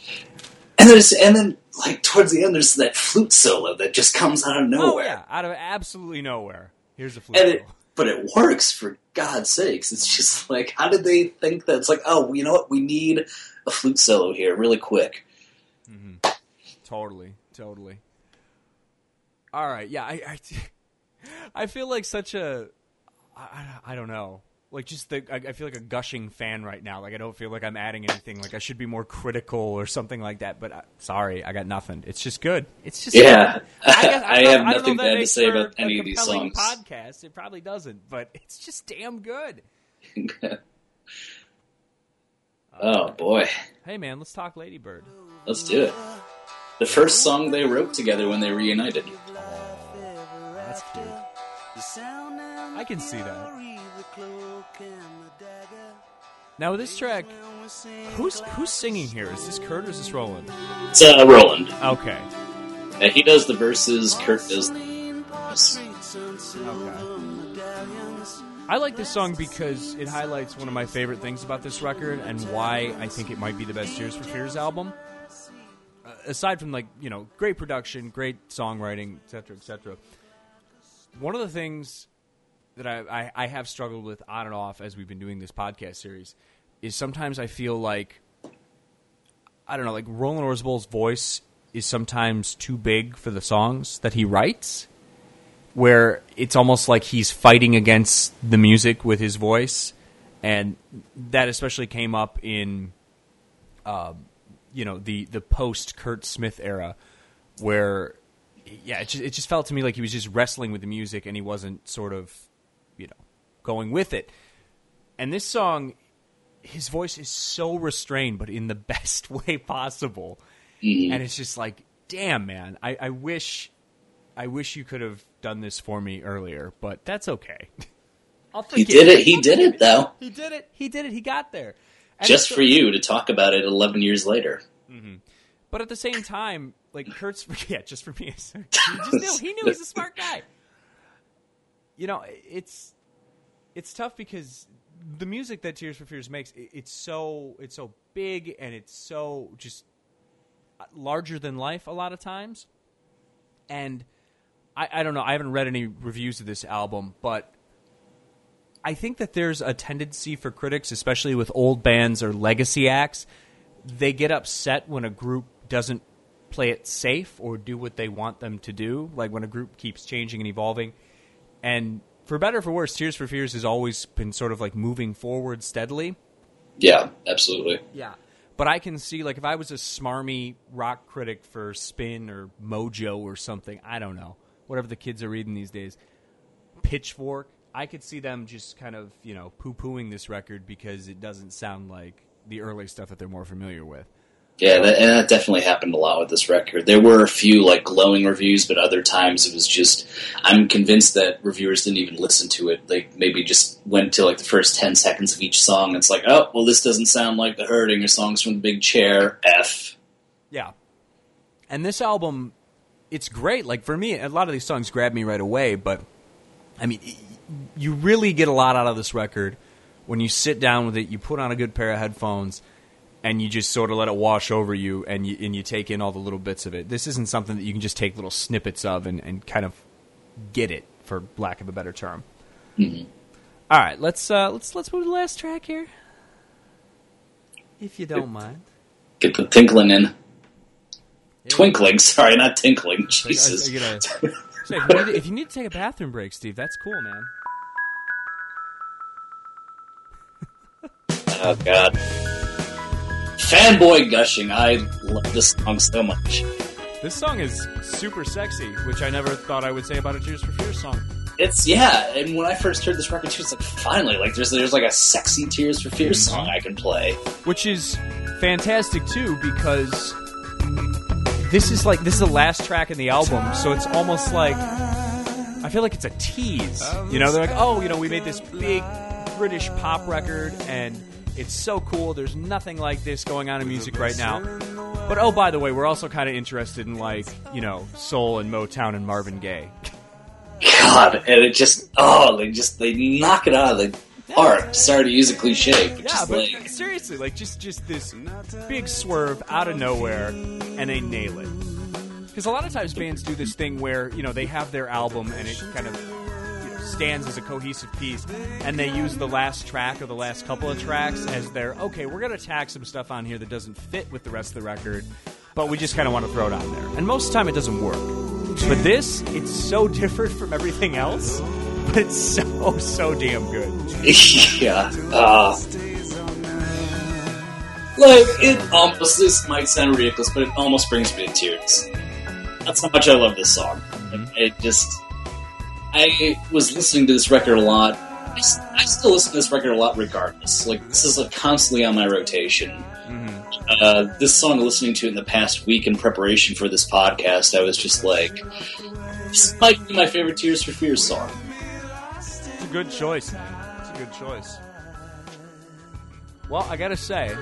and there's and then like towards the end there's that flute solo that just comes out of Oh, nowhere. yeah, out of absolutely nowhere. Here's a flute And it but it works for God's sakes. It's just like how did they think that it's like, oh, you know what, we need a flute solo here really quick. Mm-hmm. Totally, totally. All right, yeah, I, I, [LAUGHS] I feel like such a, I, I- I don't know, like just the, I, I feel like a gushing fan right now. Like I don't feel like I'm adding anything. Like I should be more critical or something like that. But uh, sorry, I got nothing. It's just good. It's just Yeah. I, guess, I [LAUGHS] don't- have I nothing bad to say about any of these songs. Podcast, it probably doesn't, but it's just damn good. [LAUGHS] oh boy. Hey man, let's talk Ladybird. Let's do it. The first song they wrote together when they reunited. That's cute. I can see that. Now this track, who's who's singing here? Is this Curt or is this Roland? It's uh, Roland. Okay. Uh, he does the verses. Curt does the Okay. I like this song because it highlights one of my favorite things about this record and why I think it might be the best Tears for Fears album. Aside from like you know great production, great songwriting, etc., etc. One of the things that I, I, I have struggled with on and off as we've been doing this podcast series is sometimes I feel like I don't know, like Roland Orzabal's voice is sometimes too big for the songs that he writes where it's almost like he's fighting against the music with his voice, and that especially came up in, uh, you know, the the post Curt Smith era, where, yeah, it just, it just felt to me like he was just wrestling with the music and he wasn't sort of, you know, going with it. And this song, his voice is so restrained, but in the [LAUGHS] best way possible, mm-hmm. and it's just like, damn, man, I, I wish I wish you could have done this for me earlier, but that's okay. [LAUGHS] I'll He did it. He did it though, He did it. He did it. He got there. Just for you to talk about it 11 years later. Mm-hmm. But at the same time, like Curt's, [LAUGHS] yeah, just for me. [LAUGHS] He just knew. He knew he's a smart guy. You know, it's it's tough because the music that Tears for Fears makes, it's so it's so big and it's so just uh, larger than life a lot of times. And I, I don't know. I haven't read any reviews of this album, but I think that there's a tendency for critics, especially with old bands or legacy acts, they get upset when a group doesn't play it safe or do what they want them to do. Like when a group keeps changing and evolving, and for better or for worse, Tears for Fears has always been sort of like moving forward steadily. Yeah, absolutely. Yeah. But I can see, like, if I was a smarmy rock critic for Spin or Mojo or something, I don't know, whatever the kids are reading these days, Pitchfork, I could see them just kind of, you know, poo pooing this record because it doesn't sound like the early stuff that they're more familiar with. Yeah, that, and that definitely happened a lot with this record. There were a few like glowing reviews, but other times it was just. I'm convinced that reviewers didn't even listen to it. They maybe just went to like the first ten seconds of each song. And it's like, oh, well, this doesn't sound like the Hurting or songs from the Big Chair. F. Yeah. And this album, it's great. Like for me, a lot of these songs grab me right away. But I mean, you really get a lot out of this record when you sit down with it. You put on a good pair of headphones and you just sort of let it wash over you and you and you take in all the little bits of it. This isn't something that you can just take little snippets of and, and kind of get it, for lack of a better term. Mhm. All right, let's uh, let's let's move to the last track here, if you don't mind. Get the tinkling in. Twinkling, sorry, not tinkling. Jesus. Are you gonna- [LAUGHS] So if, you need to, if you need to take a bathroom break, Steve, that's cool, man. Oh God. Fanboy gushing. I love this song so much. This song is super sexy, which I never thought I would say about a Tears for Fears song. It's yeah, and when I first heard this record too, it's like finally, like there's there's like a sexy Tears for Fears mm-hmm. song I can play. which is fantastic too because this is like this is the last track in the album so it's almost like i feel like it's a tease. You know they're like oh you know we made this big british pop record and it's so cool. There's nothing like this going on in music right now. But oh by the way we're also kind of interested in like you know soul and motown and marvin gaye. God, and it just oh, they just they knock it out of the park. Sorry to use a cliche, but Yeah, just but like seriously, like just just this big swerve out of nowhere, and they nail it. Because a lot of times bands do this thing where you know they have their album and it kind of you know, stands as a cohesive piece, and they use the last track or the last couple of tracks as their okay, we're gonna tack some stuff on here that doesn't fit with the rest of the record, but we just kind of want to throw it on there. And most of the time, it doesn't work. But this, it's so [LAUGHS] different from everything else, [LAUGHS] it's so so damn good. yeah, uh, like it almost this might sound ridiculous, but it almost brings me to tears. That's how much I love this song. Like, it just, I was listening to this record a lot. I still listen to this record a lot, regardless. Like this is like constantly on my rotation. Uh, this song, listening to it in the past week in preparation for this podcast, I was just like, this might be my favorite Tears for Fears song. Good choice. It's a good choice. Well, I gotta say,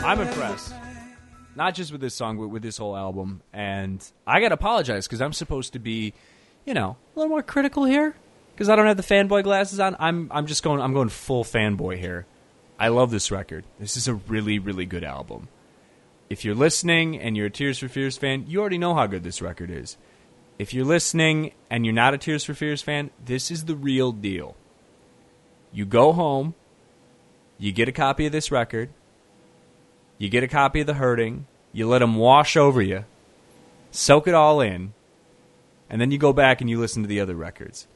I'm impressed. Not just with this song, but with this whole album. And I gotta apologize because I'm supposed to be, you know, a little more critical here because I don't have the fanboy glasses on. I'm I'm just going I'm going full fanboy here. I love this record. This is a really really good album. If you're listening and you're a Tears for Fears fan, you already know how good this record is. If you're listening and you're not a Tears for Fears fan, this is the real deal. You go home, you get a copy of this record, you get a copy of The Hurting, you let them wash over you, soak it all in, and then you go back and you listen to the other records.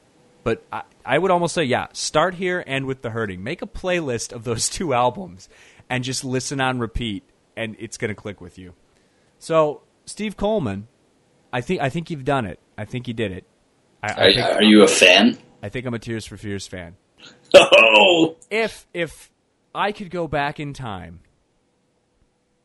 But I, I would almost say, yeah, start here and with The Hurting. Make a playlist of those [LAUGHS] two albums and just listen on repeat, and it's going to click with you. So, Steve Coleman, I think I think you've done it. I think you did it. I, I Are, think, are you a fan? I think I'm a Tears for Fears fan. [LAUGHS] Oh, If if I could go back in time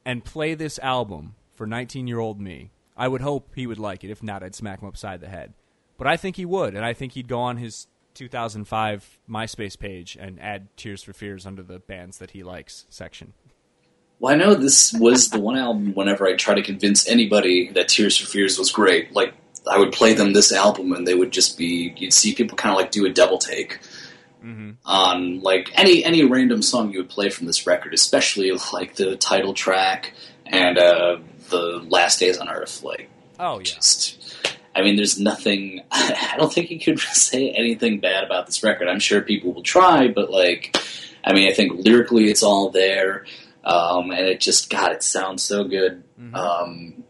and play this album for 19 year old me, I would hope he would like it. If not, I'd smack him upside the head. But I think he would, and I think he'd go on his 2005 MySpace page and add Tears for Fears under the bands that he likes section. Well, I know this was the one album whenever I try to convince anybody that Tears for Fears was great. Like, I would play them this album and they would just be, you'd see people kind of like do a double take on like any, any random song you would play from this record, especially like the title track and, uh, the last days on earth. Like, Oh yeah, just, I mean, there's nothing, [LAUGHS] I don't think you could [LAUGHS] say anything bad about this record. I'm sure people will try, but like, I mean, I think lyrically it's all there. Um, and it just God, it sounds so good. Mm-hmm. Um,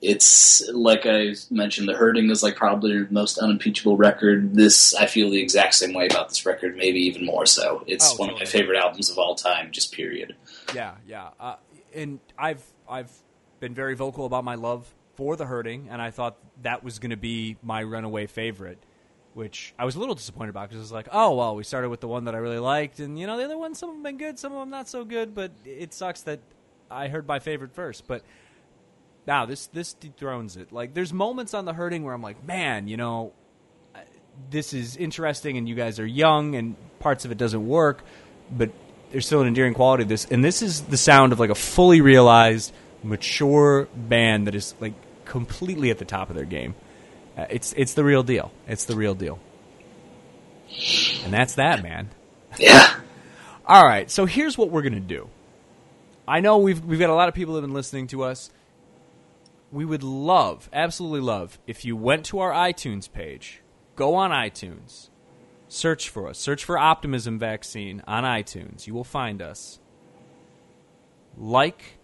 it's like I mentioned, the hurting is like probably the most unimpeachable record. This I feel the exact same way about this record, maybe even more so. It's Oh, one of my favorite albums of all time, just period. Yeah, yeah. Uh, and I've I've been very vocal about my love for the hurting, and I thought that was going to be my runaway favorite, which I was a little disappointed about because it was like, oh well, we started with the one that I really liked, and you know the other ones, some of them been good, some of them not so good, but it sucks that I heard my favorite first, but. Now this this dethrones it. Like there's moments on the hurting where I'm like, man, you know, this is interesting and you guys are young and parts of it doesn't work, but there's still an endearing quality to this. And this is the sound of like a fully realized, mature band that is like completely at the top of their game. Uh, it's it's the real deal. It's the real deal. And that's that, man. Yeah, [LAUGHS] All right, so here's what we're gonna do. I know we've we've got a lot of people that have been listening to us. We would love, absolutely love, if you went to our iTunes page, go on iTunes, search for us, search for Optimism Vaccine on iTunes. You will find us. Like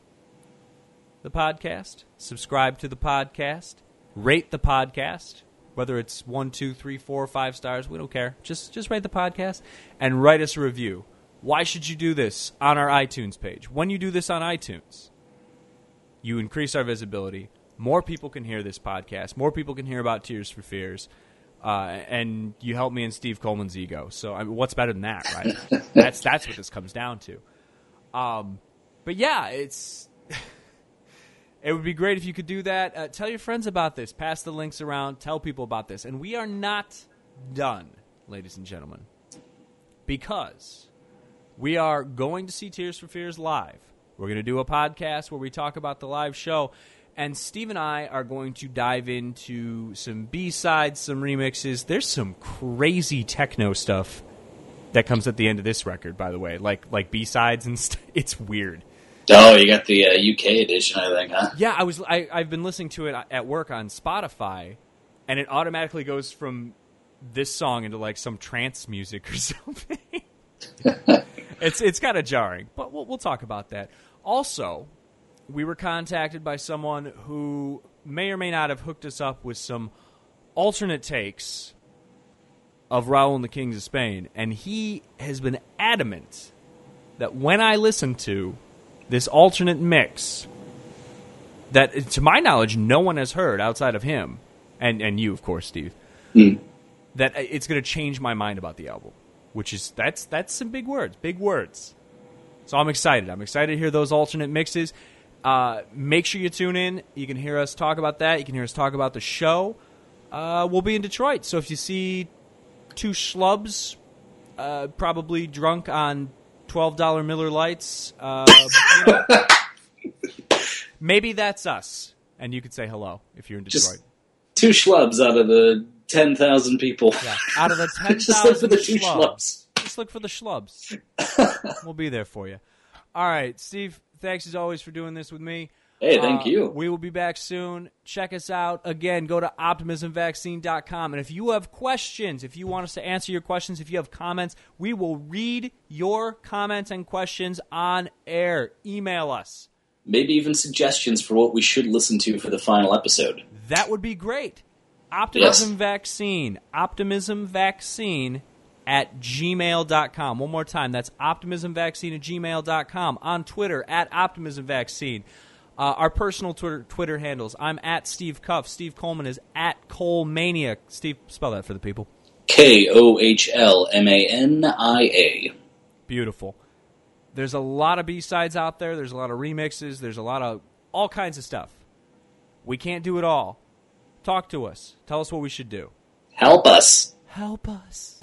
the podcast, subscribe to the podcast, rate the podcast, whether it's one, two, three, four, five stars, we don't care. Just just rate the podcast and write us a review. Why should you do this on our iTunes page? When you do this on iTunes, you increase our visibility. More people can hear this podcast. More people can hear about Tears for Fears. Uh, and you help me in Steve Kohlman's ego. So I mean, what's better than that, right? [LAUGHS] that's that's what this comes down to. Um, but yeah, it's it would be great if you could do that. Uh, tell your friends about this. Pass the links around. Tell people about this. And we are not done, ladies and gentlemen, because we are going to see Tears for Fears live. We're going to do a podcast where we talk about the live show. And Steve and I are going to dive into some B sides, some remixes. There's some crazy techno stuff that comes at the end of this record, by the way, like like B sides and st- [LAUGHS] it's weird. Oh, you got the uh, UK edition, I think, huh? Yeah, I was. I, I've been listening to it at work on Spotify, and it automatically goes from this song into like some trance music or [LAUGHS] something. [LAUGHS] it's it's kind of jarring, but we'll, we'll talk about that. Also, we were contacted by someone who may or may not have hooked us up with some alternate takes of Raoul and the Kings of Spain, and he has been adamant that when I listen to this alternate mix that to my knowledge no one has heard outside of him and and you of course Steve that it's going to change my mind about the album which is that's that's some big words big words. So I'm excited. I'm excited to hear those alternate mixes. Uh, make sure you tune in. You can hear us talk about that. You can hear us talk about the show. Uh, we'll be in Detroit. So if you see two schlubs uh, probably drunk on twelve dollar Miller Lites. Uh, you [LAUGHS] know, maybe that's us, and you could say hello if you're in Detroit. Just two schlubs out of the 10,000 people. yeah. Out of the ten [LAUGHS] Just look for thousand the two schlubs, schlubs. just look for the schlubs. [LAUGHS] we'll be there for you. All right, Steve. Thanks as always for doing this with me. Hey, thank Uh, you. We will be back soon. Check us out. Again, go to optimismvaccine.com. And if you have questions, if you want us to answer your questions, if you have comments, we will read your comments and questions on air. Email us. Maybe even suggestions for what we should listen to for the final episode. That would be great. Optimism Vaccine. Optimism Vaccine at gmail.com. One more time. That's optimismvaccine at gmail.com. On Twitter, at Optimism Vaccine. Uh, our personal Twitter, Twitter handles. I'm at Steve Cuff. Steve Kohlman is at Kohlmania. Steve, spell that for the people. K O H L M A N I A. Beautiful. There's a lot of B sides out there. There's a lot of remixes. There's a lot of all kinds of stuff. We can't do it all. Talk to us. Tell us what we should do. Help us. Help us.